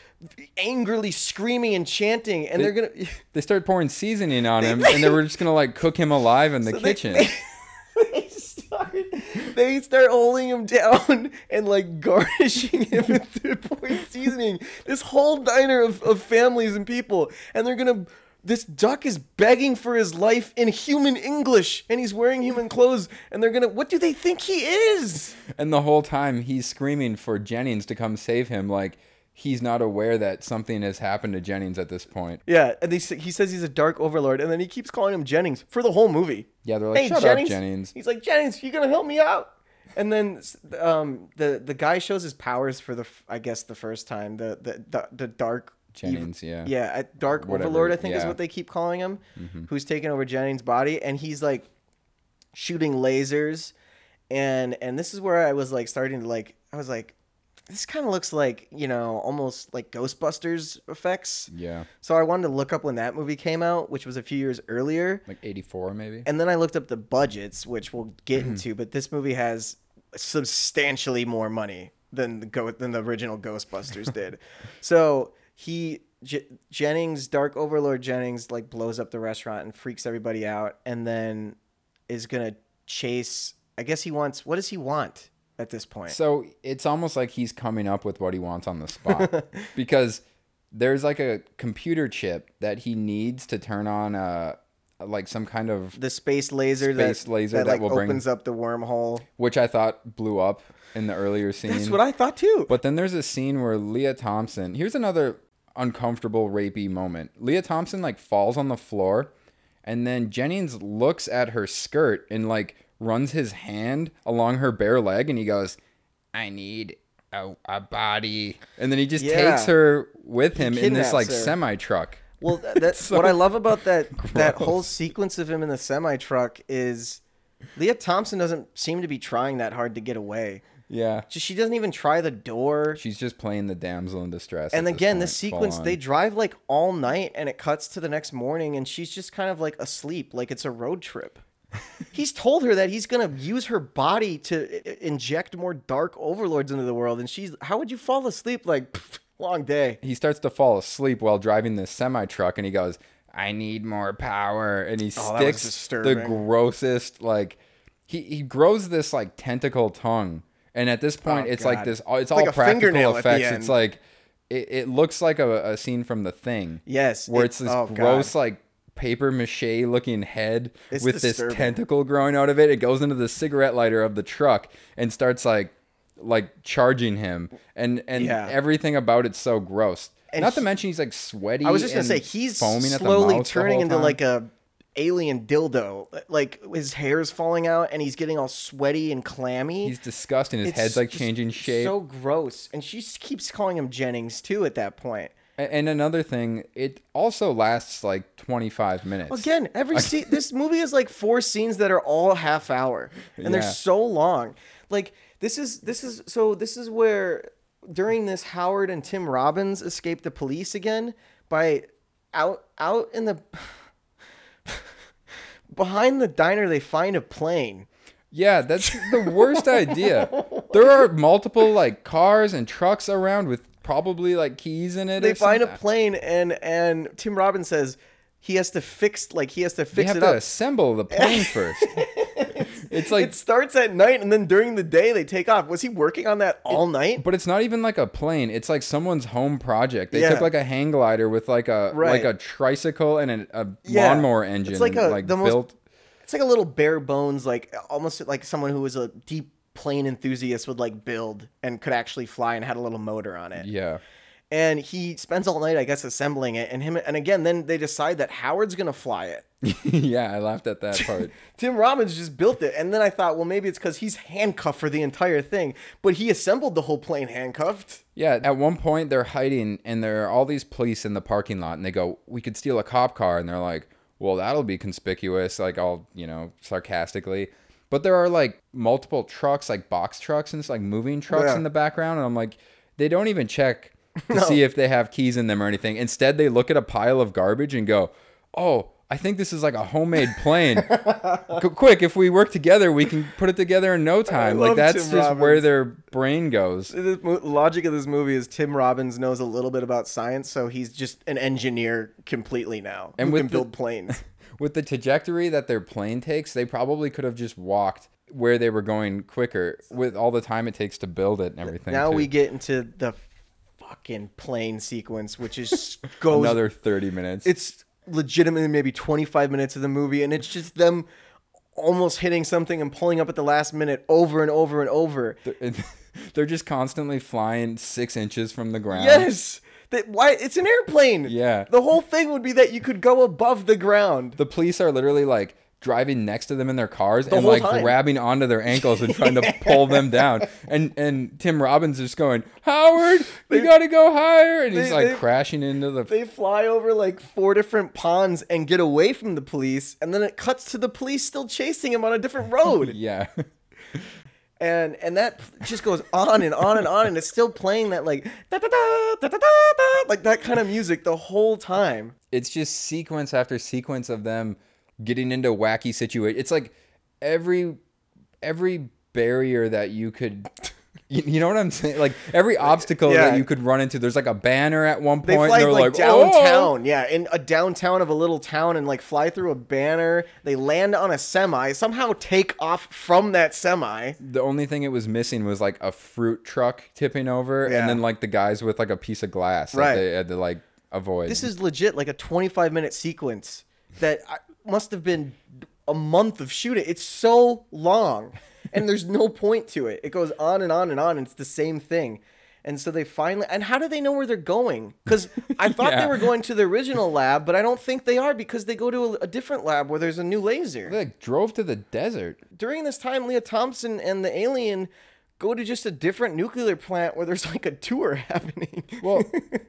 angrily screaming and chanting, and they, are gonna. They start pouring seasoning on him, and they were just gonna like cook him alive in the So kitchen. They, they start, they start holding him down and like garnishing him with the pouring seasoning. This whole diner of, of families and people, and they're gonna. This duck is begging for his life in human English, and he's wearing human clothes, and they're gonna. What do they think he is? And the whole time he's screaming for Jennings to come save him, like he's not aware that something has happened to Jennings at this point. Yeah, and they, he says he's a dark overlord, and then he keeps calling him Jennings for the whole movie. Yeah, they're like, "Shut up, Jennings." He's like, Jennings, you gonna help me out? And then um, the the guy shows his powers for the I guess the first time. The the the, the dark ev- Jennings, yeah. yeah, uh, dark Whatever, overlord I think is yeah. Mm-hmm. what they keep calling him, who's taking over Jennings' body, and he's like shooting lasers, and and this is where I was like starting to like I was like. This kind of looks like, you know, almost like Ghostbusters effects. Yeah, So I wanted to look up when that movie came out, which was a few years earlier. like '84 maybe. And then I looked up the budgets, which we'll get into, but this movie has substantially more money than the go than the original Ghostbusters did. So he J- Jennings, Dark Overlord Jennings, like blows up the restaurant and freaks everybody out, and then is gonna chase. I guess he wants. What does he want at this point? So it's almost like he's coming up with what he wants on the spot because there's like a computer chip that he needs to turn on uh like some kind of the space laser Space that, laser that, that like will bring- opens up the wormhole. which I thought blew up in the earlier scene. That's what I thought too. But then there's a scene where Lea Thompson. Here's another uncomfortable rapey moment. Lea Thompson like falls on the floor, and then Jennings looks at her skirt and like runs his hand along her bare leg, and he goes, "I need a, a body, and then he just Yeah. takes her with him in this like semi truck. Well, that's so what I love about that that whole sequence of him in the semi truck is Lea Thompson doesn't seem to be trying that hard to get away. Yeah, Just, she doesn't even try the door. she's just playing the damsel in distress. and again, point, this sequence, they drive like all night and it cuts to the next morning and she's just kind of like asleep, like it's a road trip. he's told her that he's going to use her body to i- inject more dark overlords into the world. And she's, how would you fall asleep? Like, pff, long day. he starts to fall asleep while driving this semi truck, and he goes, "I need more power," and he Oh, sticks the grossest like he he grows this like tentacle tongue, and at this point, Oh, it's like this. It's It's all like practical fingernail at the effects. It's like it, it looks like a, a scene from The Thing. Yes, where it- it's this oh, God. gross like paper mache looking head It's with this tentacle growing out of it. It goes into the cigarette lighter of the truck and starts like like charging him and and Yeah. everything about it's so gross. And Not to mention he's like sweaty. I was just gonna say he's foaming at the slowly turning into like a alien dildo. Like his hair's falling out and he's getting all sweaty and clammy. He's disgusting. His It's head's like changing shape. So gross. And she keeps calling him Jennings too at that point. And another thing, it also lasts like 25 minutes. Again, every scene. This movie is like four scenes that are all half hour, and Yeah. they're so long. Like this is this is so this is where during this Howard and Tim Robbins escape the police again by out out in the behind the diner they find a plane. Yeah, that's the worst idea. There are multiple like cars and trucks around with probably like keys in it. They find a plane and and Tim Robbins says he has to fix like he has to fix They have it to up. assemble the plane first. it's like, it starts at night and then during the day they take off. Was he working on that all night? but it's not even like a plane. It's like someone's home project. They Yeah. took like a hang glider with like a Right. like a tricycle and a, a Yeah. lawnmower engine. It's like a- like the most- It's like a little bare bones, like almost like someone who was a deep plane enthusiast would like build and could actually fly and had a little motor on it. Yeah. And he spends all night, I guess, assembling it. And him and again, then they decide that Howard's gonna fly it. yeah, I laughed at that part. Tim Robbins just built it, and then I thought, well, maybe it's because he's handcuffed for the entire thing. But he assembled the whole plane handcuffed. Yeah, at one point they're hiding and there are all these police in the parking lot and they go, "We could steal a cop car." And they're like, "Well, that'll be conspicuous," like all, you know, sarcastically. But there are like multiple trucks, like box trucks and it's like moving trucks Yeah. in the background and I'm like, they don't even check to see if they have keys in them or anything. Instead, they look at a pile of garbage and go, "Oh, I think this is like a homemade plane. Qu- Quick, if we work together, we can put it together in no time." Like that's Tim just where their brain goes. The logic of this movie is Tim Robbins knows a little bit about science, so he's just an engineer completely now And who can the- build planes. with the trajectory that their plane takes, they probably could have just walked where they were going quicker with all the time it takes to build it and everything. now too. we get into the fucking plane sequence, which is goes. another 30 minutes. it's legitimately maybe 25 minutes of the movie, and it's just them almost hitting something and pulling up at the last minute over and over and over. they're just constantly flying six inches from the ground. Yes. That why it's an airplane. Yeah. The whole thing would be that you could go above the ground. The police are literally like driving next to them in their cars and like time. grabbing onto their ankles and trying to pull them down. And and Tim Robbins is going, Howard, you gotta go higher, and he's they- like they- crashing into the. They fly over like four different ponds and get away from the police, and then it cuts to the police still chasing him on a different road. yeah. and and that just goes on and on and on and it's still playing that like da, da, da, da, da, da, like that kind of music the whole time it's just sequence after sequence of them getting into wacky situations. It's like every every barrier that you could you, know what I'm saying? Like every obstacle Yeah. that you could run into. There's like a banner at one they point. fly and they're like, like, "Oh!" downtown yeah in a downtown of a little town and like fly through a banner they land on a semi somehow take off from that semi The only thing it was missing was like a fruit truck tipping over, Yeah. and then like the guys with like a piece of glass Right. that they had to like avoid. this is legit like a 25 minute sequence that I- must have been a month of shooting. It's so long and there's no point to it. It goes on and on and on. And it's the same thing. And so they finally and how do they know where they're going? Because i thought they were going to the original lab but i don't think they are because they go to a, a different lab where there's a new laser. They like drove to the desert. during this time lea thompson and the alien go to just a different nuclear plant where there's like a tour happening. Well,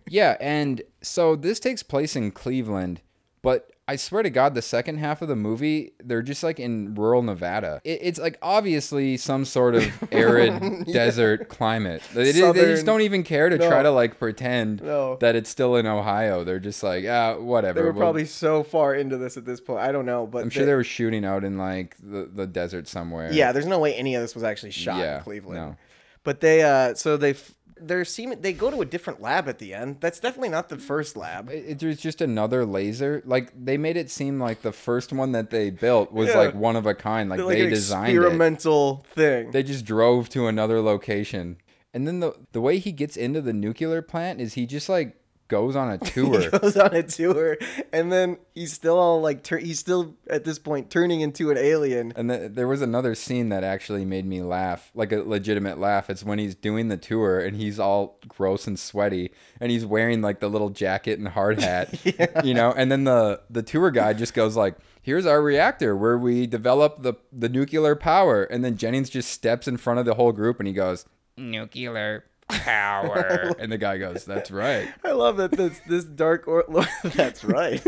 yeah, and so this takes place in Cleveland, but I swear to God, the second half of the movie, they're just like in rural Nevada. It, it's like obviously some sort of arid desert climate. They, they- they just don't even care to try to like pretend No. that it's still in Ohio. They're just like, ah, whatever. they were We'll- probably so far into this at this point. I don't know, but I'm sure they- they were shooting out in like the, the desert somewhere. Yeah, there's no way any of this was actually shot Yeah, in Cleveland. no. But they uh so they f- they're seeming they go to a different lab at the end. That's definitely not the first lab. It, it- there's just another laser. Like they made it seem like the first one that they built was Yeah. like one of a kind. Like like they designed it. experimental thing. They just drove to another location. And then the the way he gets into the nuclear plant is he just like goes on a tour. he goes on a tour and then he's still all like tur- he's still at this point turning into an alien. and th- there was another scene that actually made me laugh, like a legitimate laugh. It's when he's doing the tour and he's all gross and sweaty and he's wearing like the little jacket and hard hat, you know. And then the the tour guide just goes like, "Here's our reactor where we develop the the nuclear power." And then Jennings just steps in front of the whole group and he goes, "Nuclear power," and the guy goes, "That's right." I love that this this dark or that's right.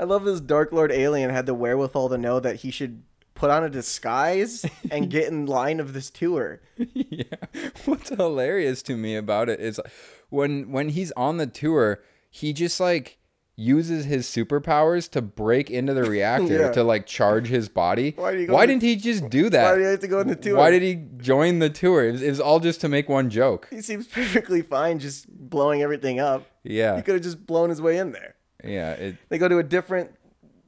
I love this dark lord alien had the wherewithal to know that he should put on a disguise and get in line of this tour. yeah. What's hilarious to me about it is when when he's on the tour, he just like uses his superpowers to break into the reactor Yeah. to like charge his body. Why did he Why to- didn't he just do that? Why did he have to go on the tour? Why did he join the tour? It was, it was all just to make one joke. He seems perfectly fine just blowing everything up. Yeah. He could have just blown his way in there. Yeah. It, They go to a different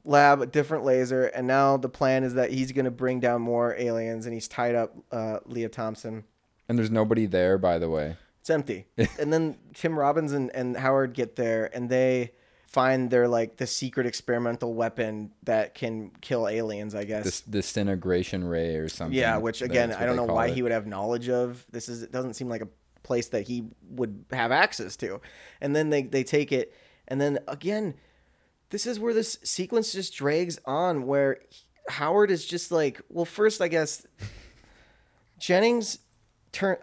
lab, a different laser, and now the plan is that he's going to bring down more aliens, and he's tied up uh, Lea Thompson. and there's nobody there, by the way. It's empty. and then Tim Robbins and, and Howard get there, and they find their like the secret experimental weapon that can kill aliens. I guess. This disintegration ray or something. yeah, which again, I don't know why it. he would have knowledge of. This is it doesn't seem like a place that he would have access to. And then they they take it, and then again, this is where this sequence just drags on, where Howard is just like, well, first I guess Jennings turn.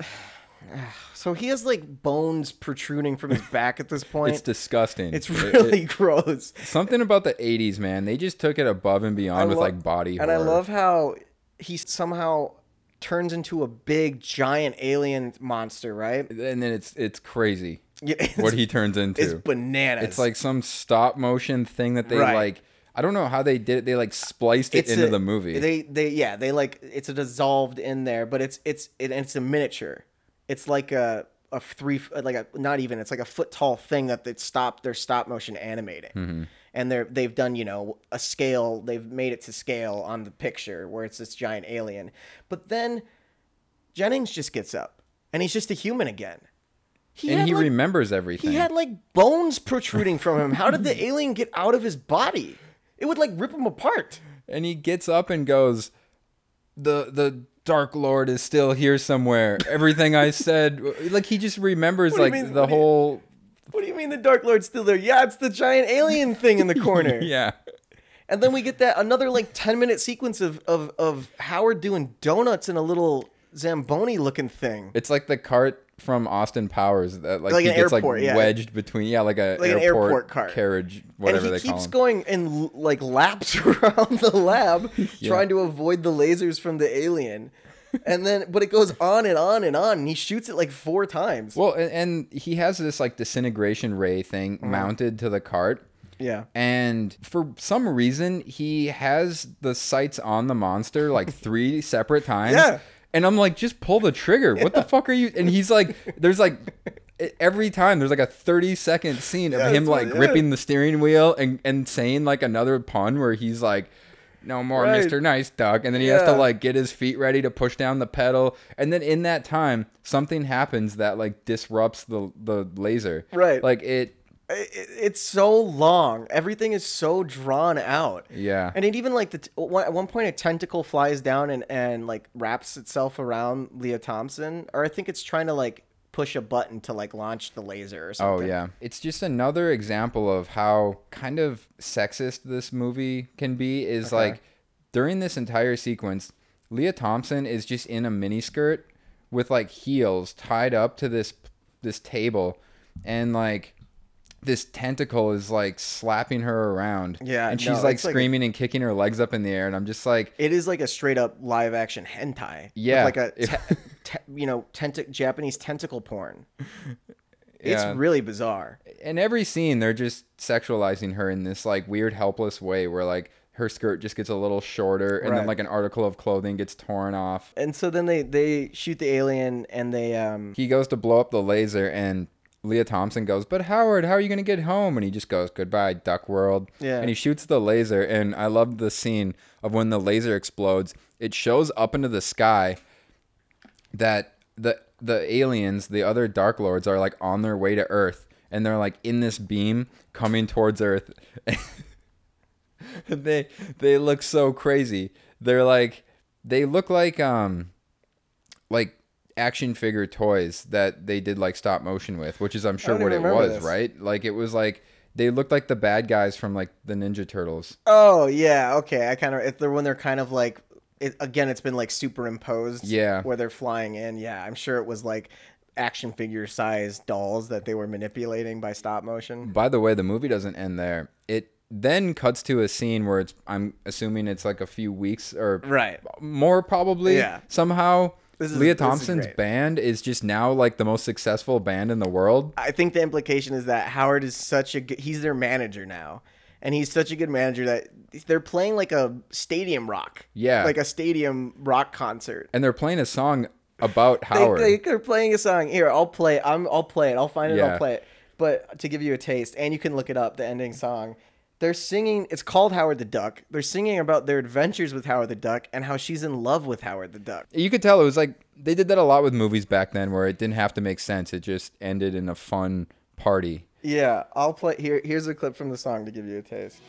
So he has like bones protruding from his back at this point. It's disgusting. It's really it- gross. something about the 80s, man. They just took it above and beyond with lo- like body And horror. I love how he somehow turns into a big giant alien monster, right? and then it's it's crazy Yeah, it's, what he turns into. it's bananas. It's like some stop motion thing that they Right. like. I don't know how they did it. They like spliced it It's into a- the movie. They they yeah they like it's a dissolved in there, but it's it's it, it's a miniature. It's like a a three like a not even it's like a foot tall thing that they stop their stop motion animating. Mm-hmm. And they're they've done you know a scale they've made it to scale on the picture where it's this giant alien, but then Jennings just gets up and he's just a human again. He and he like, remembers everything. he had like bones protruding from him. How did the alien get out of his body? It would like rip him apart. and he gets up and goes, "The the Dark Lord is still here somewhere. Everything I said, like he just remembers What do you like mean? the What do you- whole What do you mean the Dark Lord's still there? Yeah, it's the giant alien thing in the corner. yeah." And then we get that another like 10 minute sequence of, of, of Howard doing donuts in a little Zamboni looking thing. It's like the cart from Austin Powers that like, Like he gets airport, like yeah. wedged between yeah like a Like an airport, airport cart. carriage whatever and he keeps going in like laps around the lab trying to avoid the lasers from the alien. And then but it goes on and on and on and he shoots it like four times. Well, and, and he has this like disintegration ray thing Mm-hmm. mounted to the cart. yeah. And for some reason, he has the sights on the monster like three separate times. Yeah. And I'm like, just pull the trigger. What the fuck are you? And he's like, there's like, every time there's like a 30 second scene of Yeah, him like yeah. gripping the steering wheel and, and saying like another pun where he's like, no more Right. Mr. Nice Duck. And then he has to like get his feet ready to push down the pedal. And then in that time, something happens that like disrupts the, the laser. Right. Like it, it's so long. Everything is so drawn out. Yeah. And it even like the t- one- at one point a tentacle flies down and and like wraps itself around Lea Thompson, or I think it's trying to like push a button to like launch the laser or oh, something. Oh yeah, it's just another example of how kind of sexist this movie can be. Is Okay. like during this entire sequence, Lea Thompson is just in a miniskirt with like heels tied up to this this table, and like this tentacle is like slapping her around. Yeah, and no, she's like it's like a- screaming and kicking her legs up in the air, and I'm just like, It is like a straight up live action hentai. Yeah. like a te- te- you know tent- Japanese tentacle porn. It's Yeah. really bizarre. in every scene they're just sexualizing her in this like weird helpless way where like her skirt just gets a little shorter and then like an article of clothing gets torn off And so then they they shoot the alien and they um he goes to blow up the laser and lea thompson goes but howard how are you going to get home and he just goes goodbye duck world Yeah. and he shoots the laser and i love the scene of when the laser explodes it shows up into the sky that the the aliens, the other Dark Lords, are like on their way to Earth, and they're like in this beam coming towards Earth. they they look so crazy. They're like they look like um like action figure toys that they did like stop motion with, which is I'm sure what it was, this. right? Like it was like they looked like the bad guys from like the Ninja Turtles. Oh yeah, okay. I kind of if they're when they're kind of like it, again, it's been like superimposed. Yeah. where they're flying in. Yeah, I'm sure it was like action figure size dolls that they were manipulating by stop motion. By the way, the movie doesn't end there. It then cuts to a scene where it's I'm assuming it's like a few weeks or Right. more probably. Yeah. Somehow is- Lea Thompson's band is just now like the most successful band in the world. I think the implication is that Howard is such a good, he's their manager now. And he's such a good manager that they're playing like a stadium rock. Yeah. Like a stadium rock concert. And they're playing a song about Howard. they, they're playing a song. Here, I'll play. I'm. I'll play it. I'll find it. Yeah. I'll play it. But to give you a taste, and you can look it up. The ending song. They're singing. It's called Howard the Duck. They're singing about their adventures with Howard the Duck and how she's in love with Howard the Duck. you could tell it was like they did that a lot with movies back then where it didn't have to make sense. It just ended in a fun party. Yeah, I'll play. Here, here's a clip from the song to give you a taste.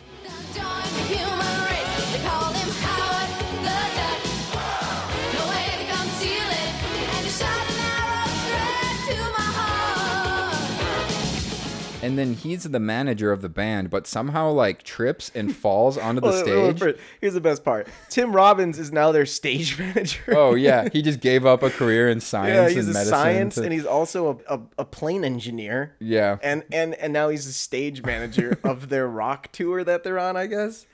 And then he's the manager of the band, but somehow like trips and falls onto the Hold on, hold stage. Here's the best part. Tim Robbins is now their stage manager. Oh yeah, he just gave up a career in yeah, science he's and a medicine. science, to- and he's also a, a, a plane engineer. yeah, and and and now he's the stage manager of their rock tour that they're on, I guess.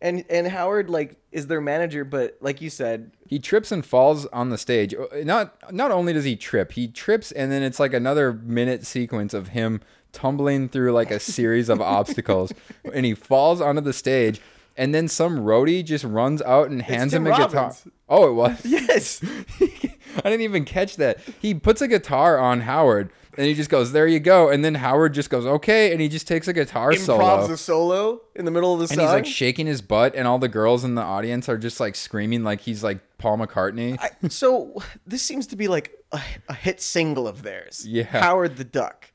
And and Howard like is their manager, but like you said, he trips and falls on the stage. Uh, Not not only does he trip, he trips and then it's like another minute sequence of him tumbling through like a series of obstacles, and he falls onto the stage. And then some roadie just runs out and hands him a guitar. Oh, it was. yes, I didn't even catch that. He puts a guitar on Howard, and he just goes, "There you go." And then Howard just goes, "Okay," and he just takes a guitar improvs solo. a solo in the middle of the and song. he's like shaking his butt, and all the girls in the audience are just like screaming like he's like Paul McCartney. I- so this seems to be like a, a hit single of theirs. Yeah. Howard the Duck,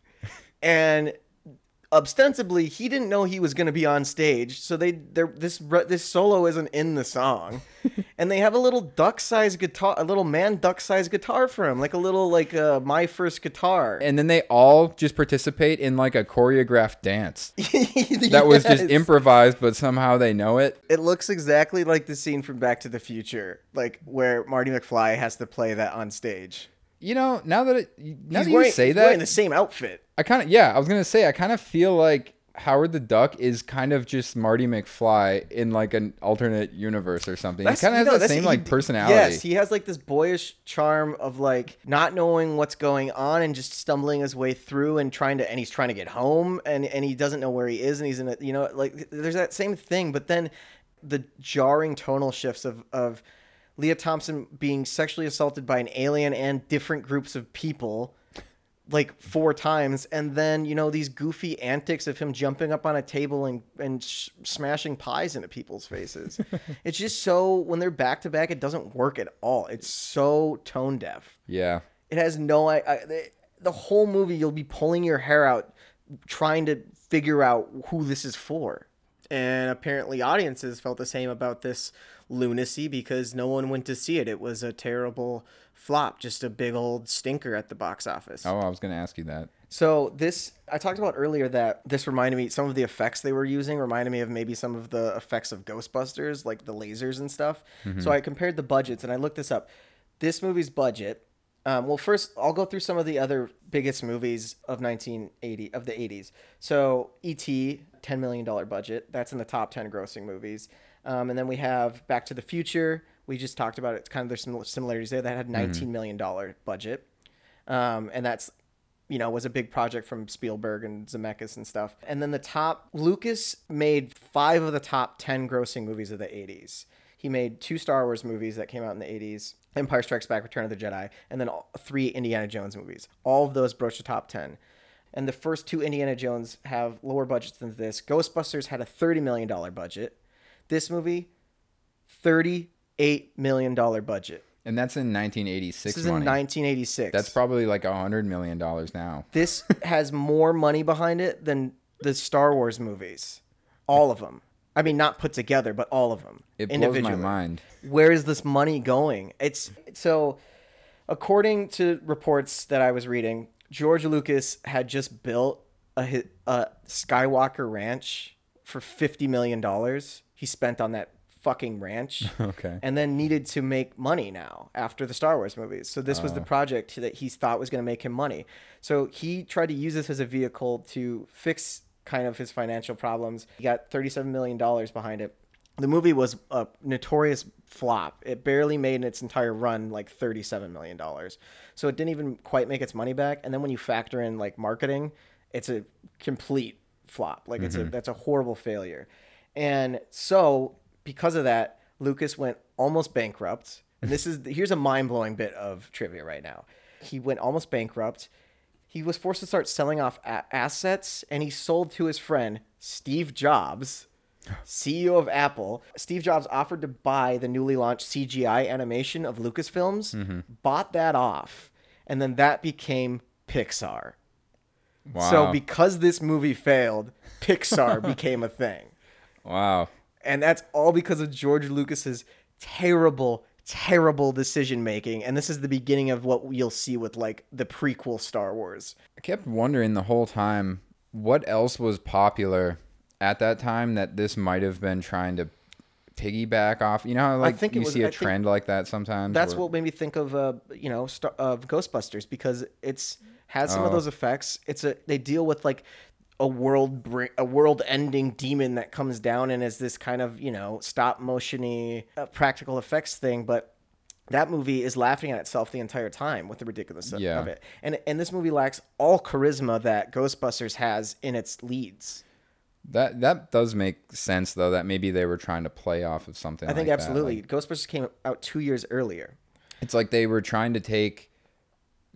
and ostensibly he didn't know he was going to be on stage, so they they're, this this solo isn't in the song, and they have a little duck-sized guitar, a little man duck-sized guitar for him, like a little like uh, my first guitar. and then they all just participate in like a choreographed dance that was just improvised, but somehow they know it. It looks exactly like the scene from Back to the Future, like where Marty McFly has to play that on stage. You know, now that it, now He's that you say that, wearing the same outfit. I kind of yeah, I was gonna say I kind of feel like Howard the Duck is kind of just Marty McFly in like an alternate universe or something. he kind of has the same like personality. Yes, he has like this boyish charm of like not knowing what's going on and just stumbling his way through and trying to and he's trying to get home and and he doesn't know where he is and he's in a you know like there's that same thing but then the jarring tonal shifts of of Lea Thompson being sexually assaulted by an alien and different groups of people like four times and then you know these goofy antics of him jumping up on a table and and sh- smashing pies into people's faces. It's just so when they're back to back it doesn't work at all. It's so tone deaf. Yeah. it has no I, I the, the whole movie you'll be pulling your hair out trying to figure out who this is for. And apparently audiences felt the same about this lunacy because no one went to see it it was a terrible flop just a big old stinker at the box office Oh, I was gonna ask you that. so this I talked about earlier that this reminded me some of the effects they were using reminded me of maybe some of the effects of Ghostbusters, like the lasers and stuff. So I compared the budgets and I looked this up. This movie's budget Um, well, first I'll go through some of the other biggest movies of 1980 of the 80s. So E.T. ten million dollar budget. That's in the top ten grossing movies. Um, and then we have Back to the Future. We just talked about it. It's kind of there's some similarities there. That had nineteen million dollar budget, um, and that's you know was a big project from Spielberg and Zemeckis and stuff. And then the top Lucas made five of the top ten grossing movies of the 80s. He made two Star Wars movies that came out in the 80s, Empire Strikes Back, Return of the Jedi, and then all, three Indiana Jones movies. All of those broached the top 10. And the first two Indiana Jones have lower budgets than this. Ghostbusters had a $30 million budget. This movie, $38 million budget. And that's in 1986 This is in 1986. That's probably like a hundred million dollars now. this has more money behind it than the Star Wars movies. All of them. I mean, not put together, but all of them. It blows my mind. Where is this money going? It's so, according to reports that I was reading, George Lucas had just built a, a Skywalker Ranch for fifty million dollars. He spent on that fucking ranch. Okay. And then needed to make money now after the Star Wars movies. So this was the oh. project that he thought was going to make him money. So he tried to use this as a vehicle to fix kind of his financial problems. He got $37 million behind it. The movie was a notorious flop. It barely made in its entire run like $37 million. So it didn't even quite make its money back. And then when you factor in like marketing, it's a complete flop. Like it's a mm-hmm. that's a horrible failure. And so because of that, Lucas went almost bankrupt. And this is here's a mind-blowing bit of trivia right now. He went almost bankrupt. He was forced to start selling off a- assets and he sold to his friend Steve Jobs, CEO of Apple. Steve Jobs offered to buy the newly launched CGI animation of Lucasfilms, mm-hmm. bought that off, and then that became Pixar. Wow. So because this movie failed, Pixar became a thing. Wow. And that's all because of George Lucas's terrible, terrible decision making. And this is the beginning of what you'll see with like the prequel Star Wars. I kept wondering the whole time what else was popular at that time that this might have been trying to piggyback off. You know how like think you was- see a I trend like that sometimes. That's where- what made me think of uh, you know, Star- of Ghostbusters because it's has some of Oh. those effects. It's a they deal with like a world a world ending demon that comes down and is this kind of you know stop motiony uh, practical effects thing, but that movie is laughing at itself the entire time with the ridiculousness of, Yeah. of it. And and this movie lacks all charisma that Ghostbusters has in its leads. that that does make sense though that maybe they were trying to play off of something. I think like absolutely. Like, Ghostbusters came out 2 years earlier. it's like they were trying to take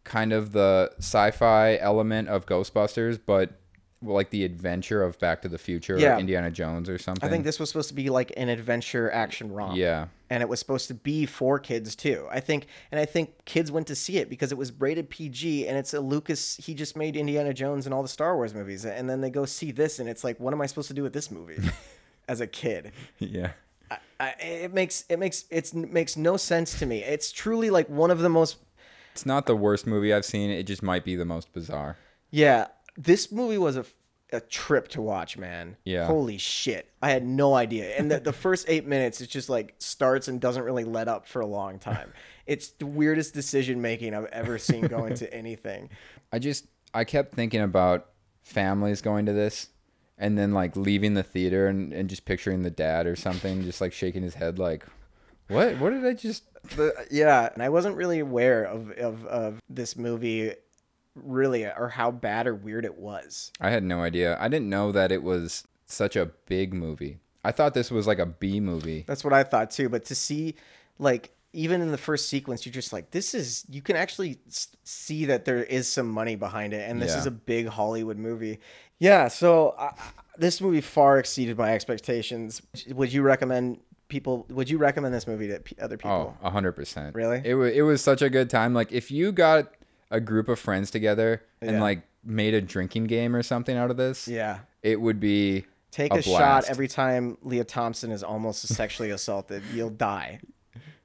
kind of the sci-fi element of Ghostbusters, but like the adventure of Back to the Future Yeah. or Indiana Jones or something. I think this was supposed to be like an adventure action romp. Yeah. And it was supposed to be for kids too. I think and I think kids went to see it because it was rated PG and it's a Lucas he just made Indiana Jones and all the Star Wars movies and then they go see this and it's like what am I supposed to do with this movie as a kid? yeah. I, it makes it makes it's it makes no sense to me. It's truly like one of the most It's not the worst movie I've seen. It just might be the most bizarre. Yeah, this movie was a, a trip to watch, man. Yeah. Holy shit. I had no idea. And the, the first eight minutes, it just like starts and doesn't really let up for a long time. It's the weirdest decision making I've ever seen go into anything. I just I kept thinking about families going to this and then like leaving the theater and, and just picturing the dad or something just like shaking his head like what what did I just The, yeah, and I wasn't really aware of, of, of this movie really or how bad or weird it was. I had no idea. I didn't know that it was such a big movie. I thought this was like a B movie. That's what I thought too. But to see, like, even in the first sequence, you're just like, this is, you can actually see that there is some money behind it. And this Yeah. is a big Hollywood movie. Yeah. So I- this movie far exceeded my expectations. Would you recommend people, would you recommend this movie to p- other people? Oh, a hundred percent. Really? It was it was such a good time. Like if you got a group of friends together and Yeah. like made a drinking game or something out of this, Yeah. it would be Take a, a, shot blast. every time Lea Thompson is almost sexually assaulted. You'll die.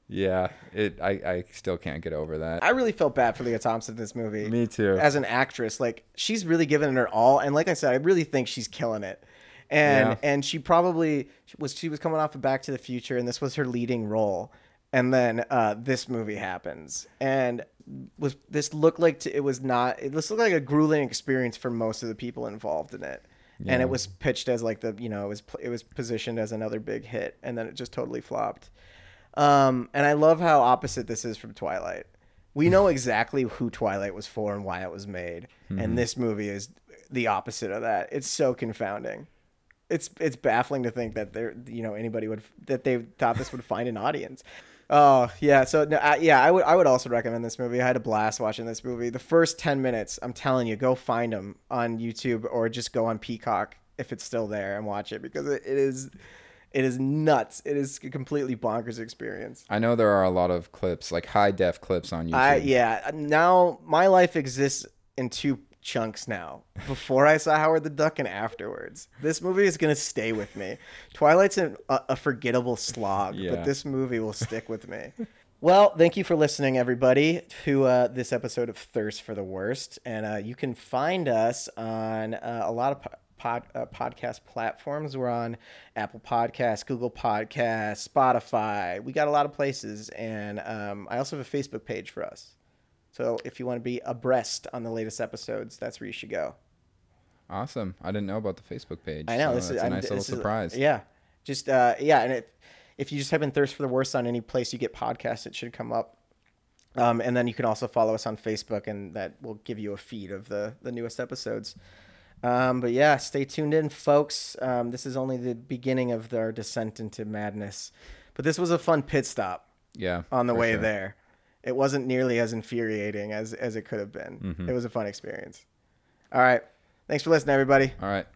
Yeah, it. I I still can't get over that. I really felt bad for Lea Thompson in this movie. Me too. As an actress, like she's really given it her all, and like I said, I really think she's killing it. And Yeah. and she probably was she was coming off of Back to the Future, and this was her leading role. And then uh, this movie happens, and was this looked like to, it was not it this looked like a grueling experience for most of the people involved in it. And it was pitched as like the you know it was it was positioned as another big hit and then it just totally flopped. Um and i love how opposite this is from twilight. We know exactly who twilight was for and why it was made. And this movie is the opposite of that. It's so confounding. It's it's baffling to think that there you know anybody would that they thought this would find an audience. Oh yeah, so no, I, yeah, I would I would also recommend this movie. I had a blast watching this movie. The first ten minutes, I'm telling you, go find them on YouTube or just go on Peacock if it's still there and watch it because it, it is it is nuts. It is a completely bonkers experience. I know there are a lot of clips, like high def clips on YouTube. I yeah. Now my life exists in two chunks now. Before I saw Howard the Duck and afterwards. This movie is gonna stay with me. Twilight's an, a, a forgettable slog, Yeah. but this movie will stick with me. Well, thank you for listening, everybody, to uh, this episode of Thirst for the Worst. And uh, you can find us on uh, a lot of po- pod, uh, podcast platforms. We're on Apple Podcasts, Google Podcasts, Spotify. We got a lot of places. And um, I also have a Facebook page for us. So if you want to be abreast on the latest episodes, that's where you should go. Awesome. I didn't know about the Facebook page. I know so this is a nice little this is- surprise. yeah, just uh, yeah, and it, if you just type in "thirst for the worst" on any place you get podcasts, it should come up. Um, and then you can also follow us on Facebook, and that will give you a feed of the the newest episodes. Um, but yeah, stay tuned in, folks. Um, this is only the beginning of our descent into madness. But this was a fun pit stop Yeah. on the way sure. there. It wasn't nearly as infuriating as as it could have been. Mm-hmm. It was a fun experience. All right, thanks for listening, everybody. All right.